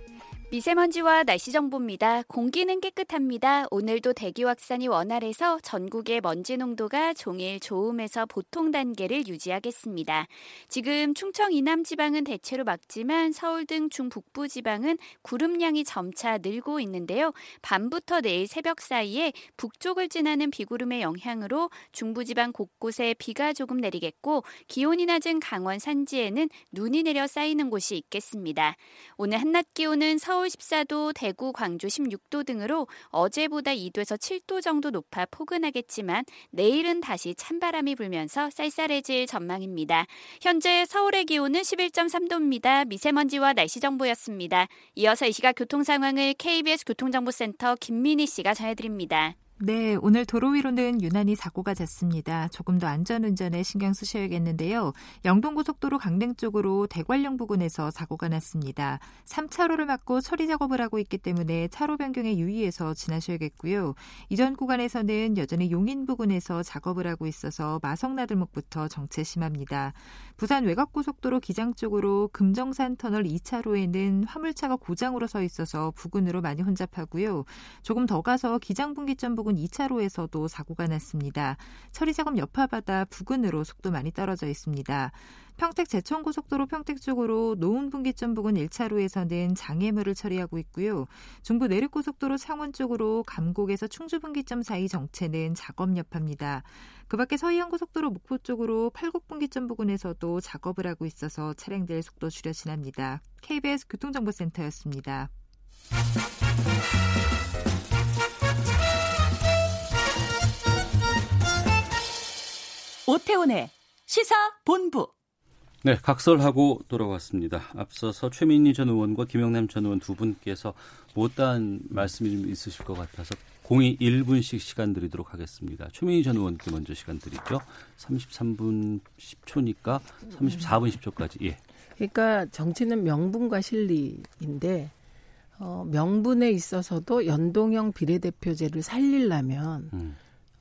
미세먼지와 날씨 정보입니다. 공기는 깨끗합니다. 오늘도 대기 확산이 원활해서 전국의 먼지 농도가 종일 좋음에서 보통 단계를 유지하겠습니다. 지금 충청 이남 지방은 대체로 맑지만 서울 등 중북부 지방은 구름량이 점차 늘고 있는데요. 밤부터 내일 새벽 사이에 북쪽을 지나는 비구름의 영향으로 중부 지방 곳곳에 비가 조금 내리겠고 기온이 낮은 강원 산지에는 눈이 내려 쌓이는 곳이 있겠습니다. 오늘 한낮 기온은 서울 서울 14도, 대구, 광주 16도 등으로 어제보다 2도에서 7도 정도 높아 포근하겠지만 내일은 다시 찬바람이 불면서 쌀쌀해질 전망입니다. 현재 서울의 기온은 11.3도입니다. 미세먼지와 날씨 정보였습니다. 이어서 이 시각 교통 상황을 KBS 교통정보센터 김민희 씨가 전해드립니다. 네, 오늘 도로 위로는 유난히 사고가 잦습니다. 조금 더 안전 운전에 신경 쓰셔야겠는데요. 영동고속도로 강릉 쪽으로 대관령 부근에서 사고가 났습니다. 3차로를 막고 처리 작업을 하고 있기 때문에 차로 변경에 유의해서 지나셔야겠고요. 이전 구간에서는 여전히 용인 부근에서 작업을 하고 있어서 마성나들목부터 정체 심합니다. 부산 외곽고속도로 기장 쪽으로 금정산 터널 2차로에는 화물차가 고장으로 서 있어서 부근으로 많이 혼잡하고요. 조금 더 가서 기장분기점 부근 2차로에서도 사고가 났습니다. 처리 작업 여파받아 부근으로 속도 많이 떨어져 있습니다. 평택 제천고속도로 평택 쪽으로 노은분기점 부근 1차로에서는 장애물을 처리하고 있고요. 중부 내륙고속도로 창원 쪽으로 감곡에서 충주분기점 사이 정체는 작업 여파입니다. 그 밖에 서해안고속도로 목포 쪽으로 팔곡분기점 부근에서도 작업을 하고 있어서 차량들 속도 줄여 지납니다. KBS 교통정보센터였습니다. 오태훈의 시사 본부 네, 각설하고 돌아왔습니다. 앞서서 최민희 전 의원과 김영남 전 의원 두 분께서 못다한 말씀이 좀 있으실 것 같아서 공이 1분씩 시간 드리도록 하겠습니다. 최민희 전 의원께 먼저 시간 드리죠. 33분 10초니까 34분 10초까지. 예. 그러니까 정치는 명분과 실리인데 어, 명분에 있어서도 연동형 비례대표제를 살리려면 음.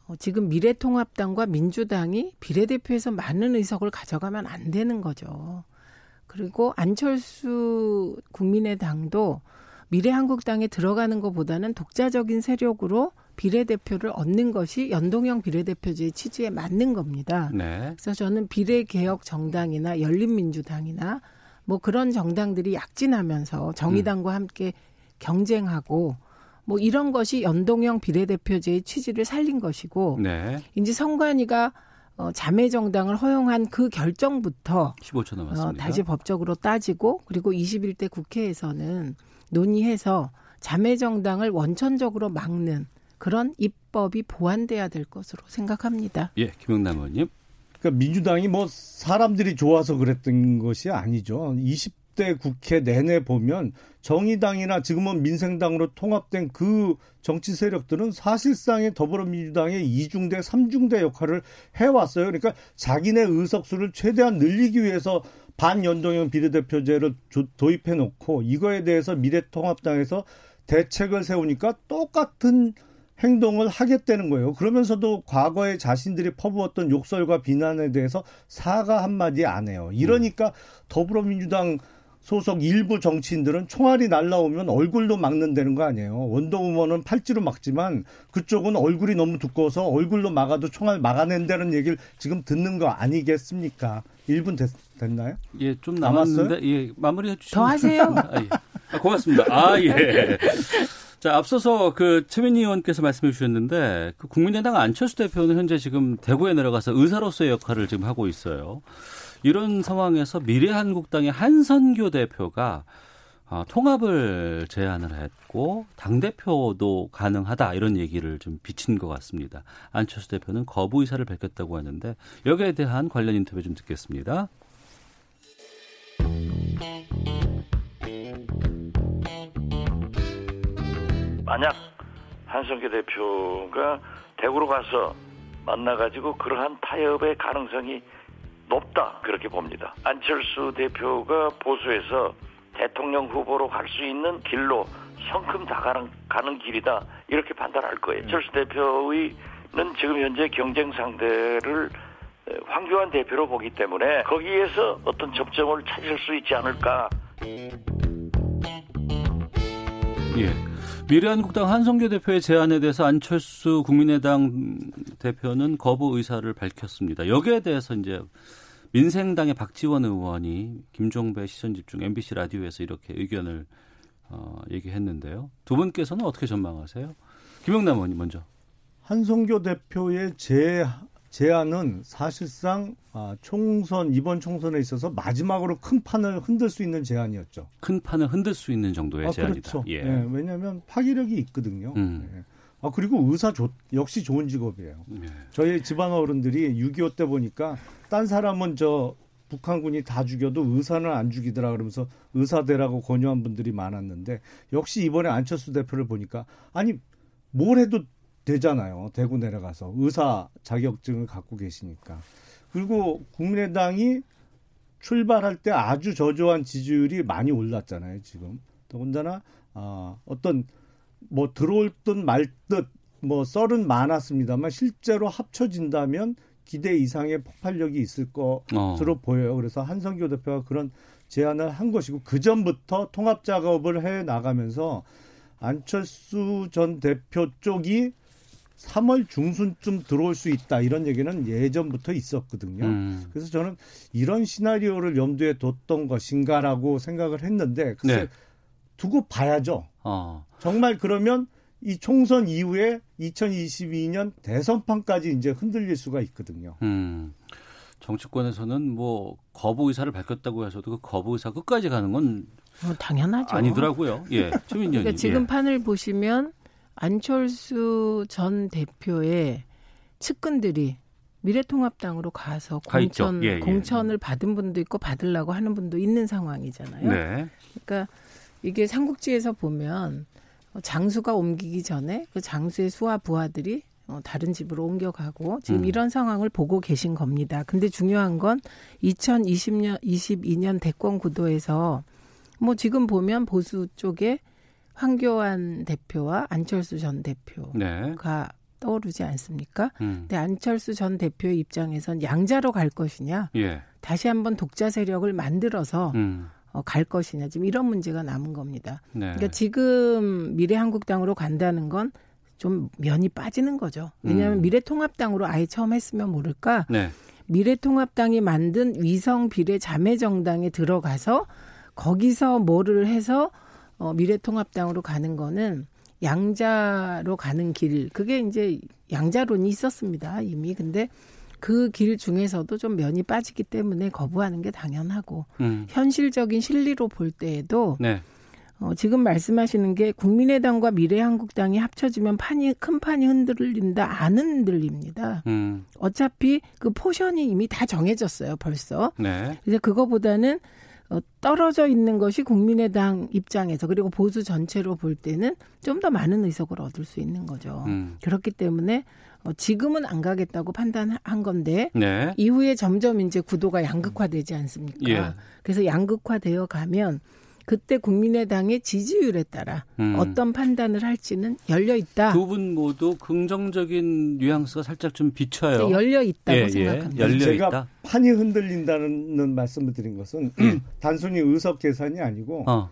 어, 지금 미래통합당과 민주당이 비례대표에서 많은 의석을 가져가면 안 되는 거죠. 그리고 안철수 국민의당도 미래한국당에 들어가는 것보다는 독자적인 세력으로 비례대표를 얻는 것이 연동형 비례대표제의 취지에 맞는 겁니다. 네. 그래서 저는 비례개혁 정당이나 열린민주당이나 뭐 그런 정당들이 약진하면서 정의당과 음. 함께 경쟁하고 뭐 이런 것이 연동형 비례대표제의 취지를 살린 것이고 네. 이제 선관위가 어, 자매 정당을 허용한 그 결정부터 15초 남았습니다. 어, 다시 법적으로 따지고 그리고 21대 국회에서는 논의해서 자매 정당을 원천적으로 막는 그런 입법이 보완돼야 될 것으로 생각합니다. 예, 김영남 의원님. 그러니까 민주당이 뭐 사람들이 좋아서 그랬던 것이 아니죠. 20 20대 국회 내내 보면 정의당이나 지금은 민생당으로 통합된 그 정치 세력들은 사실상의 더불어민주당의 이중대삼중대 역할을 해왔어요. 그러니까 자기네 의석수를 최대한 늘리기 위해서 반연동형 비례대표제를 도입해 놓고 이거에 대해서 미래통합당에서 대책을 세우니까 똑같은 행동을 하겠다는 거예요. 그러면서도 과거에 자신들이 퍼부었던 욕설과 비난에 대해서 사과 한마디 안 해요. 이러니까 더불어민주당 소속 일부 정치인들은 총알이 날라오면 얼굴도 막는다는 거 아니에요. 원더우먼은 팔찌로 막지만 그쪽은 얼굴이 너무 두꺼워서 얼굴로 막아도 총알 막아낸다는 얘기를 지금 듣는 거 아니겠습니까? 1분 됐, 나요 예, 좀 남았는데 남았어요? 예, 마무리해 주시면 더 하세요. <laughs> 아, 예. 아, 고맙습니다. 아, 예. 자, 앞서서 그 최민희 의원께서 말씀해 주셨는데 그 국민의당 안철수 대표는 현재 지금 대구에 내려가서 의사로서의 역할을 지금 하고 있어요. 이런 상황에서 미래한국당의 한선교 대표가 어, 통합을 제안을 했고 당 대표도 가능하다 이런 얘기를 좀 비친 것 같습니다. 안철수 대표는 거부 의사를 밝혔다고 하는데 여기에 대한 관련 인터뷰 좀 듣겠습니다. 만약 한성규 대표가 대구로 가서 만나가지고 그러한 타협의 가능성이 높다 그렇게 봅니다. 안철수 대표가 보수에서 대통령 후보로 갈 수 있는 길로 성큼 다가는 가는 길이다 이렇게 판단할 거예요. 안철수 대표의는 지금 현재 경쟁 상대를 황교안 대표로 보기 때문에 거기에서 어떤 접점을 찾을 수 있지 않을까. 예. 미래한국당 한성교 대표의 제안에 대해서 안철수 국민의당 대표는 거부 의사를 밝혔습니다. 여기에 대해서 이제 민생당의 박지원 의원이 김종배 시선 집중 MBC 라디오에서 이렇게 의견을 어, 얘기했는데요. 두 분께서는 어떻게 전망하세요? 김영남 의원님 먼저. 한성교 대표의 제, 제안은 사실상 아, 총선 이번 총선에 있어서 마지막으로 큰 판을 흔들 수 있는 제안이었죠. 큰 판을 흔들 수 있는 정도의 아, 제안이다. 그렇죠. 예. 예, 왜냐하면 파기력이 있거든요. 음. 예. 아 그리고 의사 조, 역시 좋은 직업이에요. 예. 저희 집안 어른들이 6.25 때 보니까 딴 사람은 저 북한군이 다 죽여도 의사는 안 죽이더라 그러면서 의사대라고 권유한 분들이 많았는데 역시 이번에 안철수 대표를 보니까 아니 뭘 해도 되잖아요. 대구 내려가서 의사 자격증을 갖고 계시니까. 그리고 국민의당이 출발할 때 아주 저조한 지지율이 많이 올랐잖아요. 지금 더군다나 아, 어떤 뭐 들어올 듯 말듯 뭐 썰은 많았습니다만 실제로 합쳐진다면 기대 이상의 폭발력이 있을 것으로 어. 보여요. 그래서 한성교 대표가 그런 제안을 한 것이고 그 전부터 통합 작업을 해 나가면서 안철수 전 대표 쪽이 3월 중순쯤 들어올 수 있다 이런 얘기는 예전부터 있었거든요. 음. 그래서 저는 이런 시나리오를 염두에 뒀던 것인가라고 생각을 했는데 글쎄 네. 두고 봐야죠. 어. 정말 그러면 이 총선 이후에 2022년 대선판까지 이제 흔들릴 수가 있거든요. 음. 정치권에서는 뭐 거부 의사를 밝혔다고 해서도 그 거부 의사 끝까지 가는 건 어, 당연하죠. 아니더라고요. 예. <laughs> 그러니까. 지금 예. 판을 보시면 안철수 전 대표의 측근들이 미래통합당으로 가서. 공천 예, 예. 공천을 받은 분도 있고 받으려고 하는 분도 있는 상황이잖아요. 네. 그러니까 이게 삼국지에서 보면 장수가 옮기기 전에 그 장수의 수와 부하들이 어, 다른 집으로 옮겨가고 지금 음. 이런 상황을 보고 계신 겁니다. 근데 중요한 건 2020년 22년 대권 구도에서 뭐 지금 보면 보수 쪽에 황교안 대표와 안철수 전 대표가 네. 떠오르지 않습니까? 음. 근데 안철수 전 대표의 입장에선 양자로 갈 것이냐, 예. 다시 한번 독자 세력을 만들어서 음. 어, 갈 것이냐 지금 이런 문제가 남은 겁니다. 네. 그러니까 지금 미래한국당으로 간다는 건 좀 면이 빠지는 거죠. 왜냐하면 음. 미래통합당으로 아예 처음 했으면 모를까 네. 미래통합당이 만든 위성 비례 자매 정당에 들어가서 거기서 뭐를 해서 어, 미래통합당으로 가는 거는 양자로 가는 길 그게 이제 양자론이 있었습니다 이미 근데 그 길 중에서도 좀 면이 빠지기 때문에 거부하는 게 당연하고 음. 현실적인 실리로 볼 때에도 네. 어, 지금 말씀하시는 게 국민의당과 미래한국당이 합쳐지면 판이 큰 판이 흔들린다 안 흔들립니다. 음. 어차피 그 포션이 이미 다 정해졌어요 벌써. 네. 이제 그거보다는 어, 떨어져 있는 것이 국민의당 입장에서 그리고 보수 전체로 볼 때는 좀 더 많은 의석을 얻을 수 있는 거죠. 음. 그렇기 때문에 어, 지금은 안 가겠다고 판단한 건데 네. 이후에 점점 이제 구도가 양극화되지 않습니까? 예. 그래서 양극화되어 가면 그때 국민의당의 지지율에 따라 음. 어떤 판단을 할지는 열려 있다. 두 분 모두 긍정적인 뉘앙스가 살짝 좀 비쳐요. 열려 있다고 예, 예. 생각합니다. 열려 제가 있다. 판이 흔들린다는 말씀을 드린 것은 <clears throat> 단순히 의석 계산이 아니고 어.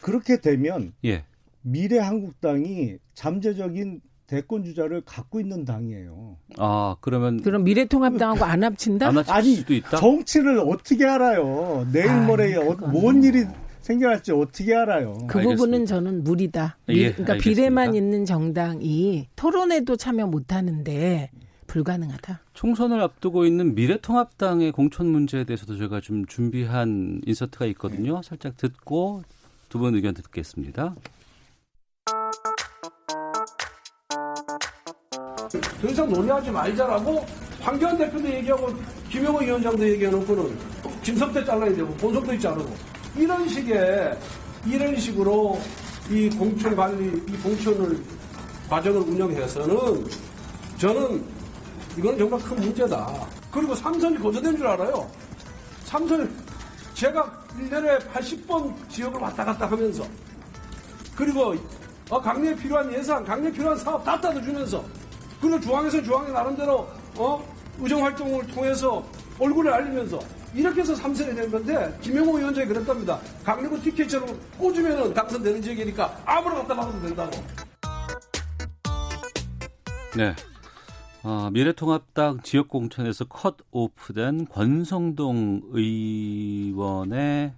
그렇게 되면 예. 미래 한국당이 잠재적인 대권 주자를 갖고 있는 당이에요. 아, 그러면 그럼 미래통합당하고 안 합친다? 안 맞출 아니, 수도 있다. 정치를 어떻게 알아요? 내일 모레 어, 그건 뭔 일이 생겨날지 어떻게 알아요? 그 알겠습니다. 부분은 저는 무리다. 예, 미- 그러니까 알겠습니다. 비례만 있는 정당이 토론에도 참여 못하는데 불가능하다. 총선을 앞두고 있는 미래통합당의 공천 문제에 대해서도 제가 좀 준비한 인서트가 있거든요. 살짝 듣고 두 분 의견 듣겠습니다. 더 이상 논의하지 말자라고 황교안 대표도 얘기하고 김영호 위원장도 얘기해놓고는 김성태 잘라야 되고 본석도 있지 않고 이런 식의 이런 식으로 이 공천 관리 이 공천을 과정을 운영해서는 저는 이건 정말 큰 문제다. 그리고 삼선이 거저된 줄 알아요. 삼선 제가 1년에 80번 지역을 왔다 갔다 하면서 그리고 어, 강릉에 필요한 예산, 강릉에 필요한 사업 다 따져주면서 그리고 중앙에서 중앙에 나름대로 어? 의정 활동을 통해서 얼굴을 알리면서 이렇게 해서 삼선이 된 건데 김영호 위원장이 그랬답니다. 강릉구 티켓처럼 꽂으면 당선되는 지역이니까 아무나 갖다 박아도 된다고. 네. 어, 미래통합당 지역 공천에서 컷 오프된 권성동 의원의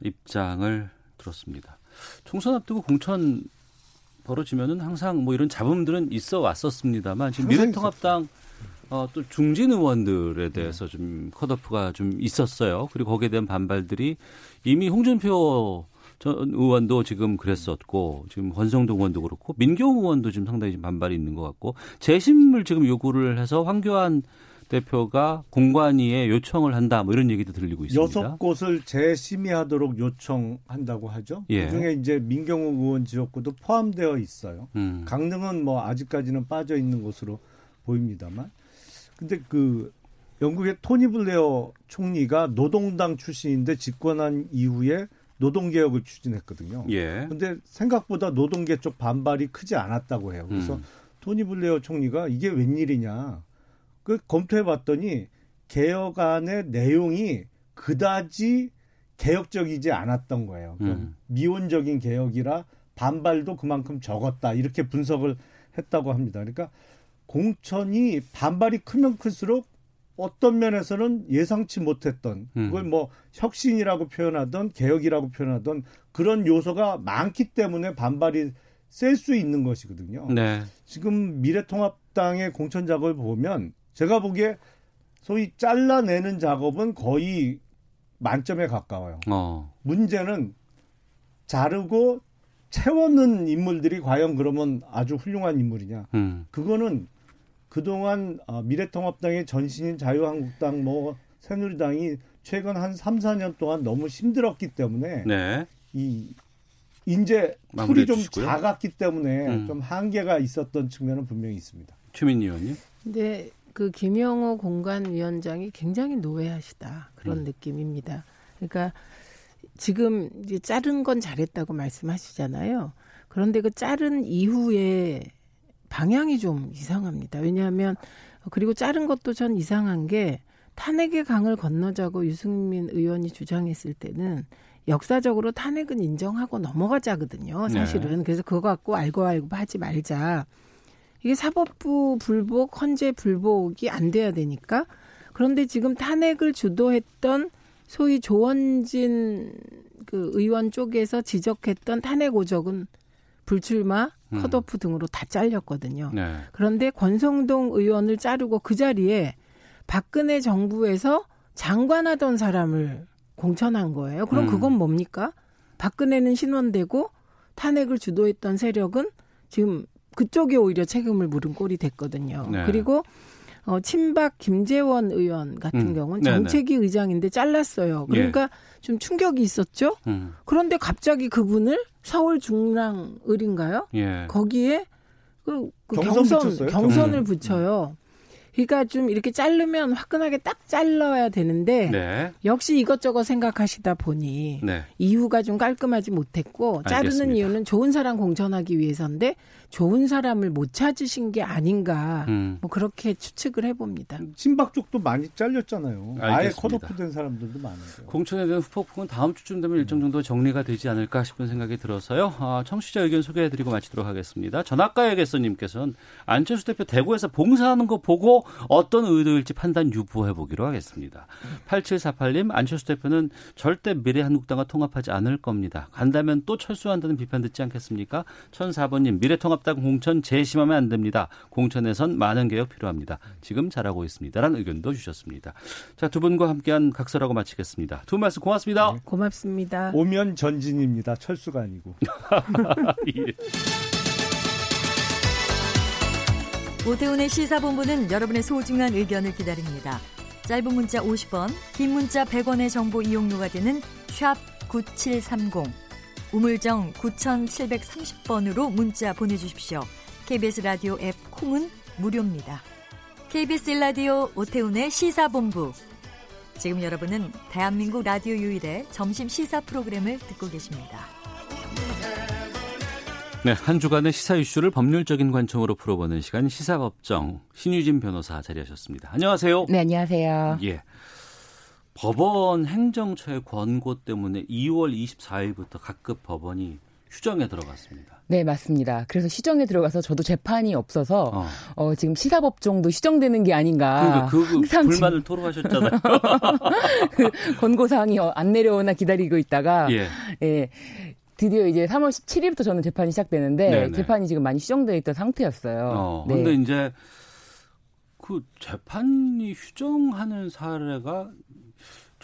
입장을 들었습니다. 총선 앞두고 공천 벌어지면은 항상 뭐 이런 잡음들은 있어 왔었습니다만 지금 미래통합당 어, 또 중진 의원들에 대해서 좀 컷오프가 좀 있었어요. 그리고 거기에 대한 반발들이 이미 홍준표 전 의원도 지금 그랬었고 지금 권성동 의원도 그렇고 민경 의원도 지금 상당히 좀 반발이 있는 것 같고 재심을 지금 요구를 해서 황교안 대표가 공관위에 요청을 한다 뭐 이런 얘기도 들리고 있습니다. 여섯 곳을 재심의하도록 요청한다고 하죠. 예. 그중에 이제 민경욱 의원 지역구도 포함되어 있어요. 음. 강릉은 뭐 아직까지는 빠져 있는 곳으로 보입니다만. 근데 그 영국의 토니 블레어 총리가 노동당 출신인데 집권한 이후에 노동 개혁을 추진했거든요. 예. 근데 생각보다 노동계 쪽 반발이 크지 않았다고 해요. 그래서 음. 토니 블레어 총리가 이게 웬일이냐. 그 검토해 봤더니 개혁안의 내용이 그다지 개혁적이지 않았던 거예요. 그 음. 미온적인 개혁이라 반발도 그만큼 적었다. 이렇게 분석을 했다고 합니다. 그러니까 공천이 반발이 크면 클수록 어떤 면에서는 예상치 못했던 음. 그걸 뭐 혁신이라고 표현하던 개혁이라고 표현하던 그런 요소가 많기 때문에 반발이 셀 수 있는 것이거든요. 네. 지금 미래통합당의 공천 작업을 보면 제가 보기에 소위 잘라내는 작업은 거의 만점에 가까워요. 어. 문제는 자르고 채워넣는 인물들이 과연 그러면 아주 훌륭한 인물이냐. 음. 그거는 그동안 어, 미래통합당의 전신인 자유한국당 뭐 새누리당이 최근 한 3, 4년 동안 너무 힘들었기 때문에 네. 이 이제 마무리해 풀이 좀 주시고요. 작았기 때문에 음. 좀 한계가 있었던 측면은 분명히 있습니다. 최민희 의원님. 근데 그 김영호 공관위원장이 굉장히 노예하시다 그런 음. 느낌입니다. 그러니까 지금 이제 자른 건 잘했다고 말씀하시잖아요. 그런데 그 자른 이후에 방향이 좀 이상합니다. 왜냐하면 그리고 자른 것도 전 이상한 게 탄핵의 강을 건너자고 유승민 의원이 주장했을 때는 역사적으로 탄핵은 인정하고 넘어가자거든요. 사실은 네. 그래서 그거 갖고 알고 알고 하지 말자. 이게 사법부 불복, 헌재 불복이 안 돼야 되니까. 그런데 지금 탄핵을 주도했던 소위 조원진 그 의원 쪽에서 지적했던 탄핵 오적은 불출마, 음. 컷오프 등으로 다 잘렸거든요. 네. 그런데 권성동 의원을 자르고 그 자리에 박근혜 정부에서 장관하던 사람을 공천한 거예요. 그럼 음. 그건 뭡니까? 박근혜는 신원되고 탄핵을 주도했던 세력은 지금 그쪽이 오히려 책임을 물은 꼴이 됐거든요. 네. 그리고 어, 친박 김재원 의원 같은 음. 경우는. 정책위 의장인데 잘랐어요. 그러니까 좀 충격이 있었죠. 음. 그런데 갑자기 그분을 서울 중랑을인가요? 예. 거기에 그, 그 경선 경선? 경선을 경선. 붙여요. 그러니까 좀 이렇게 자르면 화끈하게 딱 잘라야 되는데 네. 역시 이것저것 생각하시다 보니 네. 이유가 좀 깔끔하지 못했고 자르는 알겠습니다. 이유는 좋은 사람 공천하기 위해서인데 좋은 사람을 못 찾으신 게 아닌가 음. 뭐 그렇게 추측을 해봅니다. 친박 쪽도 많이 잘렸잖아요. 아예 알겠습니다. 컷오프된 사람들도 많은데요. 공천에 대한 후폭풍은 다음 주쯤 되면 일정 정도 정리가 되지 않을까 싶은 생각이 들어서요. 아, 청취자 의견 소개해드리고 마치도록 하겠습니다. 전학가의 개서님께서는 안철수 대표 대구에서 봉사하는 거 보고 어떤 의도일지 판단 유보해보기로 하겠습니다. 8748님, 안철수 대표는 절대 미래한국당과 통합하지 않을 겁니다. 간다면 또 철수한다는 비판 듣지 않겠습니까? 1004번님, 미래통합 당 공천 재심하면 안 됩니다. 공천에선 많은 개혁 필요합니다. 지금 잘하고 있습니다. 라는 의견도 주셨습니다. 자, 두 분과 함께한 각설하고 마치겠습니다. 두분 말씀 고맙습니다. 고맙습니다. 오면 전진입니다. 철수가 아니고. <laughs> 예. 오태훈의 시사본부는 여러분의 소중한 의견을 기다립니다. 짧은 문자 50원, 긴 문자 100원의 정보 이용료가 되는 샵 9730, 우물정 9730번으로 문자 보내주십시오. KBS 라디오 앱 콩은 무료입니다. KBS 라디오 오태훈의 시사본부. 지금 여러분은 대한민국 라디오 유일의 점심 시사 프로그램을 듣고 계십니다. 네, 한 주간의 시사 이슈를 법률적인 관점으로 풀어보는 시간 시사법정 신유진 변호사 자리하셨습니다. 안녕하세요. 네, 안녕하세요. 예. 법원 행정처의 권고 때문에 2월 24일부터 각급 법원이 휴정에 들어갔습니다. 네, 맞습니다. 그래서 휴정에 들어가서 저도 재판이 없어서 어. 어, 지금 시사법정도 휴정되는 게 아닌가. 그러니까 그, 그 항상 불만을 토로하셨잖아요. <laughs> 그 권고 사항이 어, 안 내려오나 기다리고 있다가 예. 예. 드디어 이제 3월 17일부터 저는 재판이 시작되는데 네네. 재판이 지금 많이 휴정되어 있던 상태였어요. 어, 네. 근데 이제 그 재판이 휴정하는 사례가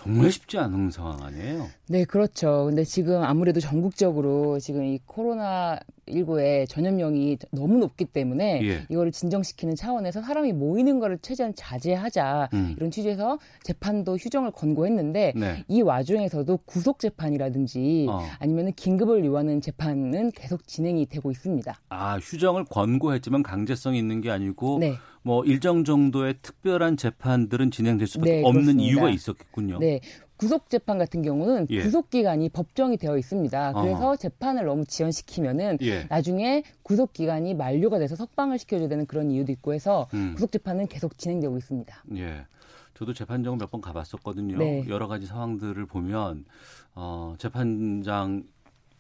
정말 쉽지 않은 상황 아니에요? 네, 그렇죠. 근데 지금 아무래도 전국적으로 지금 이 코로나 19의 전염력이 너무 높기 때문에 예. 이거를 진정시키는 차원에서 사람이 모이는 거를 최대한 자제하자 음. 이런 취지에서 재판도 휴정을 권고했는데 네. 이 와중에서도 구속 재판이라든지 어. 아니면 긴급을 요하는 재판은 계속 진행이 되고 있습니다. 아, 휴정을 권고했지만 강제성이 있는 게 아니고 네. 뭐 일정 정도의 특별한 재판들은 진행될 수밖에 네, 없는 그렇습니다. 이유가 있었겠군요. 네. 구속 재판 같은 경우는 예. 구속 기간이 법정이 되어 있습니다. 그래서 어허. 재판을 너무 지연시키면은 예. 나중에 구속 기간이 만료가 돼서 석방을 시켜줘야 되는 그런 이유도 있고 해서 음. 구속 재판은 계속 진행되고 있습니다. 예. 저도 재판정을 몇 번 가봤었거든요. 네. 여러 가지 상황들을 보면 어, 재판장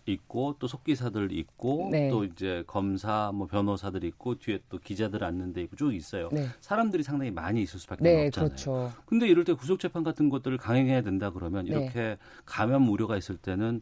있고 또 속기사들 있고 네. 또 이제 검사 뭐 변호사들 있고 뒤에 또 기자들 앉는 데 있고 쭉 있어요. 네. 사람들이 상당히 많이 있을 수밖에 네, 없잖아요. 그렇죠. 근데 이럴 때 구속 재판 같은 것들을 강행해야 된다 그러면 네. 이렇게 감염 우려가 있을 때는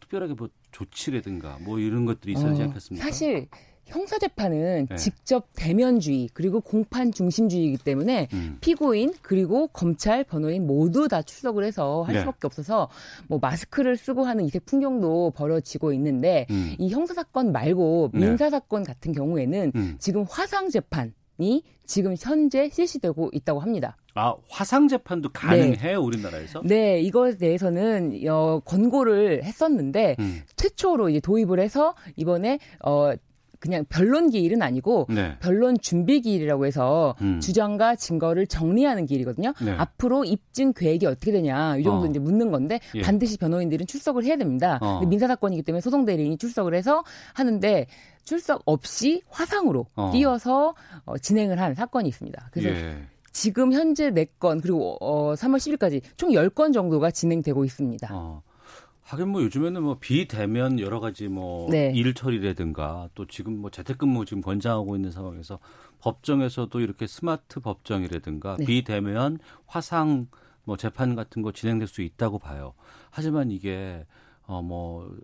특별하게 뭐 조치라든가 뭐 이런 것들이 있어야 되지 어, 않겠습니까? 사실 형사 재판은 네. 직접 대면주의 그리고 공판 중심주의이기 때문에 음. 피고인 그리고 검찰 변호인 모두 다 출석을 해서 할 네. 수밖에 없어서 뭐 마스크를 쓰고 하는 이색 풍경도 벌어지고 있는데 음. 이 형사 사건 말고 네. 민사 사건 같은 경우에는 음. 지금 화상 재판 이 지금 현재 실시되고 있다고 합니다. 아 화상 재판도 가능해요 우리나라에서? 네, 이거에 대해서는 어, 권고를 했었는데 음. 최초로 이제 도입을 해서 이번에 어 그냥 변론 기일은 아니고 네. 변론 준비 기일이라고 해서 음. 주장과 증거를 정리하는 기일이거든요. 네. 앞으로 입증 계획이 어떻게 되냐 이 정도 어. 이제 묻는 건데 예. 반드시 변호인들은 출석을 해야 됩니다. 어. 민사 사건이기 때문에 소송 대리인이 출석을 해서 하는데 출석 없이 화상으로 어. 띄어서 어, 진행을 한 사건이 있습니다. 그래서 예. 지금 현재 4건 그리고 어, 3월 10일까지 총 10건 정도가 진행되고 있습니다. 어. 하긴 뭐 요즘에는 뭐 비대면 여러 가지 뭐 네. 일 처리라든가 또 지금 뭐 재택근무 지금 권장하고 있는 상황에서 법정에서도 이렇게 스마트 법정이라든가 네. 비대면 화상 뭐 재판 같은 거 진행될 수 있다고 봐요. 하지만 이게 어뭐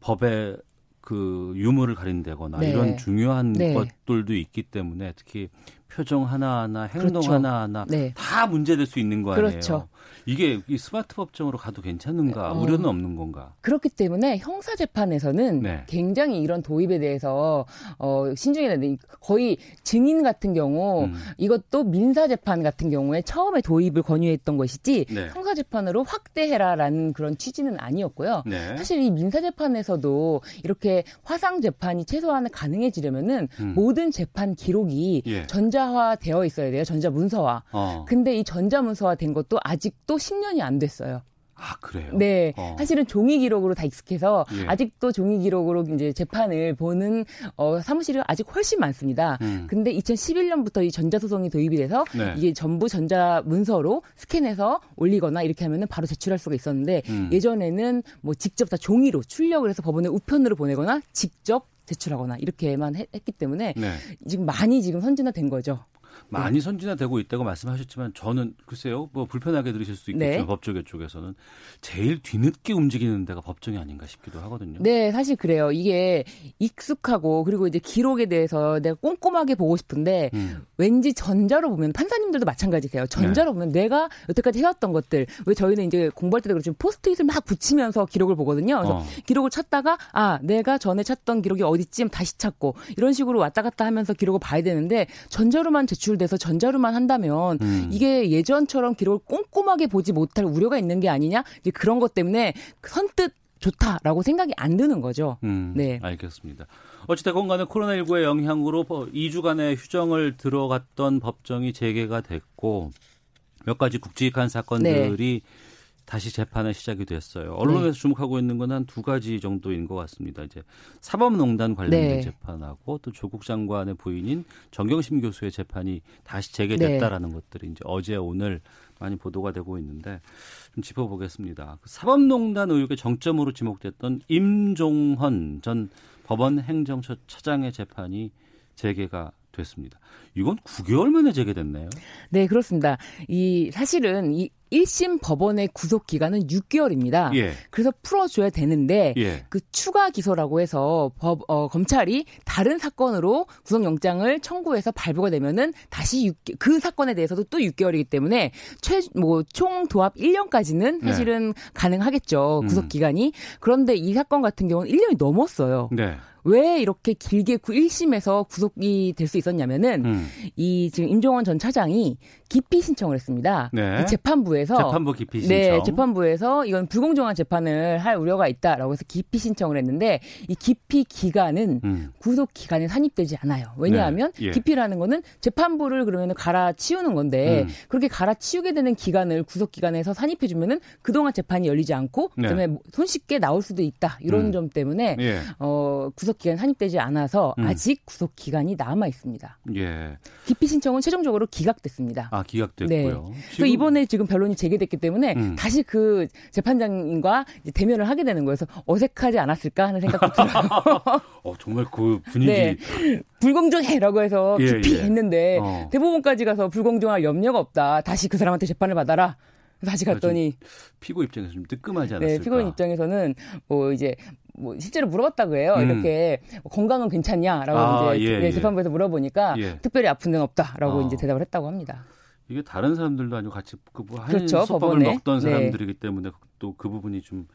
법에 그 유무를 가린다거나 네. 이런 중요한 네. 것들도 있기 때문에 특히 표정 하나하나 행동 그렇죠. 하나하나 네. 다 문제될 수 있는 거 아니에요. 그렇죠. 이게 이 스마트 법정으로 가도 괜찮은가? 어. 우려는 없는 건가? 그렇기 때문에 형사 재판에서는 네. 굉장히 이런 도입에 대해서 어 신중해야 되는데 거의 증인 같은 경우 음. 이것도 민사 재판 같은 경우에 처음에 도입을 권유했던 것이지 네. 형사 재판으로 확대해라라는 그런 취지는 아니었고요. 네. 사실 이 민사 재판에서도 이렇게 화상 재판이 최소한 가능해지려면은 음. 모든 재판 기록이 예. 전자 전자화 되어 있어야 돼요. 전자 문서화. 어. 근데 이 전자 문서화 된 것도 아직 도 10년이 안 됐어요. 아 그래요? 네. 어. 사실은 종이 기록으로 다 익숙해서 예. 아직도 종이 기록으로 이제 재판을 보는 어, 사무실이 아직 훨씬 많습니다. 음. 근데 2011년부터 이 전자소송이 도입이 돼서 네. 이게 전부 전자 문서로 스캔해서 올리거나 이렇게 하면은 바로 제출할 수가 있었는데 음. 예전에는 뭐 직접 다 종이로 출력을 해서 법원에 우편으로 보내거나 직접 제출하거나 이렇게만 했, 기 때문에 네. 지금 많이 지금 선진화된 거죠. 많이 선진화되고 있다고 말씀하셨지만 저는 글쎄요 뭐 불편하게 들으실 수 있겠지만 네. 법조계 쪽에서는 제일 뒤늦게 움직이는 데가 법정이 아닌가 싶기도 하거든요. 네, 사실 그래요. 이게 익숙하고 그리고 이제 기록에 대해서 내가 꼼꼼하게 보고 싶은데 음. 왠지 전자로 보면 판사님들도 마찬가지세요. 전자로 보면 내가 여태까지 해왔던 것들 왜 저희는 이제 공부할 때도 그렇지만 포스트잇을 막 붙이면서 기록을 보거든요. 그래서 어. 기록을 찾다가 아 내가 전에 찾던 기록이 어디쯤 다시 찾고 이런 식으로 왔다 갔다 하면서 기록을 봐야 되는데 전자로만 제출 돼서 전자로만 한다면 음. 이게 예전처럼 기록을 꼼꼼하게 보지 못할 우려가 있는 게 아니냐 이제 그런 것 때문에 선뜻 좋다라고 생각이 안 드는 거죠. 음, 네. 알겠습니다. 어찌됐건 간에 코로나19의 영향으로 2주간의 휴정을 들어갔던 법정이 재개가 됐고 몇 가지 굵직한 사건들이 다시 재판에 시작이 됐어요. 언론에서 네. 주목하고 있는 건 한 두 가지 정도인 것 같습니다. 이제 사법농단 관련된 네. 재판하고 또 조국 장관의 부인인 정경심 교수의 재판이 다시 재개됐다라는 것들이 이제 어제 오늘 많이 보도가 되고 있는데 좀 짚어보겠습니다. 그 사법농단 의혹의 정점으로 지목됐던 임종헌 전 법원 행정처장의 재판이 재개가 됐습니다. 이건 9개월 만에 재개됐네요. 네, 그렇습니다. 이 사실은 이 1심 법원의 구속 기간은 6개월입니다. 예. 그래서 풀어줘야 되는데 예. 그 추가 기소라고 해서 법 어, 검찰이 다른 사건으로 구속영장을 청구해서 발부가 되면은 다시 6, 그 사건에 대해서도 또 6개월이기 때문에 최 뭐 총 도합 1년까지는 네. 사실은 가능하겠죠 음. 구속 기간이. 그런데 이 사건 같은 경우는 1년이 넘었어요. 네. 왜 이렇게 길게 구 1심에서 구속이 될 수 있었냐면은 음. 이 지금 임종원 전 차장이 기피 신청을 했습니다. 네. 이 재판부에서 재판부 기피 신청. 네, 재판부에서 이건 불공정한 재판을 할 우려가 있다라고 해서 기피 신청을 했는데 이 기피 기간은 음. 구속 기간에 산입되지 않아요. 왜냐하면 네, 예. 기피라는 거는 재판부를 그러면 갈아치우는 건데 음. 그렇게 갈아치우게 되는 기간을 구속 기간에서 산입해 주면은 그동안 재판이 열리지 않고 네. 그다음에 뭐 손쉽게 나올 수도 있다. 이런 음. 점 때문에 예. 어, 구속 기간 산입되지 않아서 음. 아직 구속 기간이 남아 있습니다. 예. 기피 신청은 최종적으로 기각됐습니다. 아, 기각됐고요. 네. 그 이번에 지금 변론이 재개됐기 때문에 음. 다시 그 재판장님과 대면을 하게 되는. 그래서 어색하지 않았을까 하는 생각도 <laughs> 들어요. 어, 정말 그 분위기 네. 불공정해라고 해서 예, 기피 예. 했는데 어. 대법원까지 가서 불공정할 염려가 없다. 다시 그 사람한테 재판을 받아라. 다시 갔더니 피고 입장에서 좀 뜨끔하지 않았을까? 네, 피고인 입장에서는 뭐 이제 뭐 실제로 물어봤다고 해요. 음. 이렇게 건강은 괜찮냐라고 아, 이제 예, 네, 예. 재판부에서 물어보니까 예. 특별히 아픈 데는 없다라고 어. 이제 대답을 했다고 합니다. 이게 다른 사람들도 아니고 같이 그한 그렇죠, 수법을 법원에. 먹던 네. 사람들이기 때문에 또 그 부분이 좀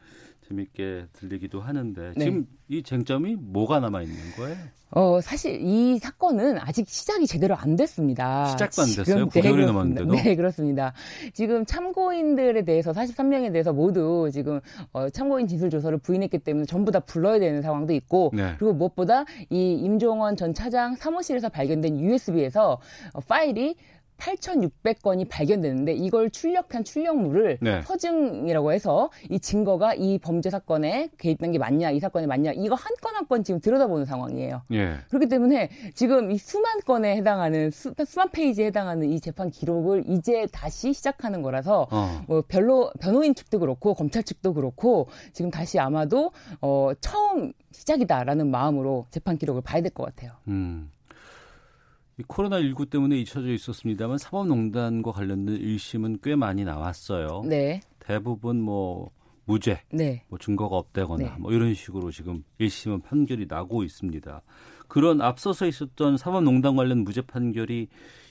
재밌게 들리기도 하는데 네. 지금 이 쟁점이 뭐가 남아 있는 거예요? 어, 사실 이 사건은 아직 시작이 제대로 안 됐습니다. 시작도 안 됐어요? 지금, 9개월이 그렇습니다. 넘었는데도? 네, 그렇습니다. 지금 참고인들에 대해서 43명에 대해서 모두 지금 어, 참고인 진술 조서를 부인했기 때문에 전부 다 불러야 되는 상황도 있고 네. 그리고 무엇보다 이 임종원 전 차장 사무실에서 발견된 USB에서 어, 파일이 8,600건이 발견되는데 이걸 출력한 출력물을 네. 서증이라고 해서 이 증거가 이 범죄 사건에 개입된 게 맞냐, 이 사건에 맞냐, 이거 한 건 한 건 지금 들여다보는 상황이에요. 예. 그렇기 때문에 지금 이 수만 건에 해당하는 수, 수만 페이지에 해당하는 이 재판 기록을 이제 다시 시작하는 거라서 어. 뭐 별로 변호인 측도 그렇고 검찰 측도 그렇고 지금 다시 아마도 어 처음 시작이다라는 마음으로 재판 기록을 봐야 될 것 같아요. 음. 이 코로나19 때문에 잊혀져 있었습니다만 사법농단과 관련된 1심은 꽤 많이 나왔어요. 네. 대부분 뭐 무죄, 네. 뭐 증거가 없다거나 네. 뭐 이런 식으로 지금 1심은 판결이 나고 있습니다. 그런 앞서서 있었던 사법농단 관련 무죄 판결이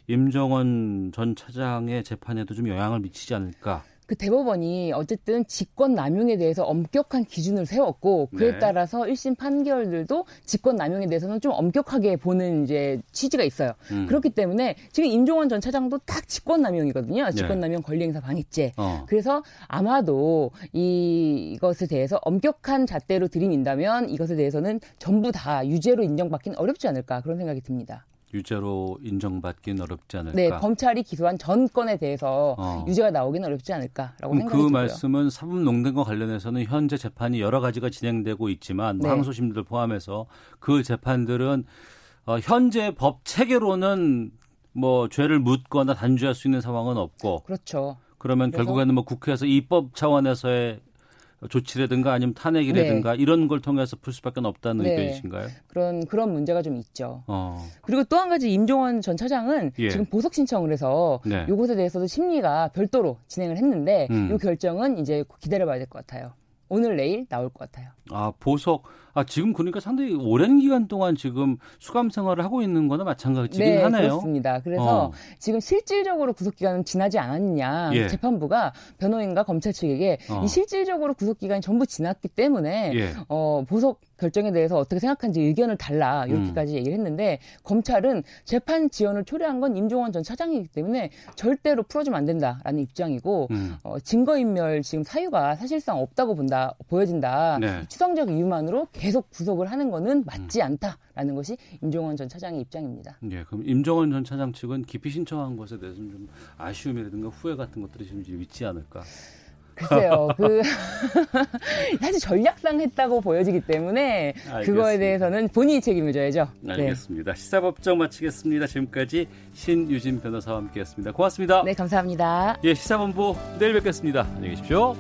임정원 전 차장의 재판에도 좀 영향을 미치지 않을까? 그 대법원이 어쨌든 직권 남용에 대해서 엄격한 기준을 세웠고 그에 네. 따라서 1심 판결들도 직권 남용에 대해서는 좀 엄격하게 보는 이제 취지가 있어요. 음. 그렇기 때문에 지금 임종원 전 차장도 딱 직권 남용이거든요. 직권 네. 남용 권리행사 방해죄. 어. 그래서 아마도 이, 이것에 대해서 엄격한 잣대로 들이민다면 이것에 대해서는 전부 다 유죄로 인정받기는 어렵지 않을까 그런 생각이 듭니다. 유죄로 인정받기는 어렵지 않을까. 네, 검찰이 기소한 전 건에 대해서 어. 유죄가 나오기는 어렵지 않을까라고 생각이 그 들고요. 말씀은 사법 농단과 관련해서는 현재 재판이 여러 가지가 진행되고 있지만 뭐 네. 항소심들 포함해서 그 재판들은 어, 현재 법 체계로는 뭐 죄를 묻거나 단죄할 수 있는 상황은 없고 그렇죠. 그러면 결국에는 뭐 국회에서 입법 차원에서의 조치라든가 아니면 탄핵이라든가 이런 걸 통해서 풀 수밖에 없다는 네. 의견이신가요? 그런 그런 문제가 좀 있죠. 어. 그리고 또 한 가지 임종원 전 차장은 예. 지금 보석 신청을 해서 네. 이것에 대해서도 심리가 별도로 진행을 했는데 음. 이 결정은 이제 기다려봐야 될 것 같아요. 오늘 내일 나올 것 같아요. 아, 보석. 아, 지금 그러니까 상당히 오랜 기간 동안 지금 수감 생활을 하고 있는 거나 마찬가지긴 네, 하네요. 그렇습니다. 그래서 어. 지금 실질적으로 구속 기간은 지나지 않았느냐 예. 재판부가 변호인과 검찰 측에게 어. 이 실질적으로 구속 기간이 전부 지났기 때문에 예. 어, 보석 결정에 대해서 어떻게 생각하는지 의견을 달라 이렇게까지 얘기를 했는데 검찰은 재판 지연을 초래한 건 임종원 전 차장이기 때문에 절대로 풀어주면 안 된다라는 입장이고 음. 어, 증거인멸 지금 사유가 사실상 없다고 본다 보여진다 네. 추상적 이유만으로 계속 구속을 하는 거는 맞지 않다라는 것이 임종원 전 차장의 입장입니다. 예, 그럼 임정원 전 차장 측은 기피 신청한 것에 대해서는 좀 아쉬움이라든가 후회 같은 것들이 좀 있지 않을까? 글쎄요, <laughs> 그 <laughs> 사실 전략상 했다고 보여지기 때문에 알겠습니다. 그거에 대해서는 본인이 책임을 져야죠. 네. 알겠습니다. 시사법정 마치겠습니다. 지금까지 신유진 변호사와 함께 했습니다. 고맙습니다. 네, 감사합니다. 예, 시사본부 내일 뵙겠습니다. 안녕히 계십시오.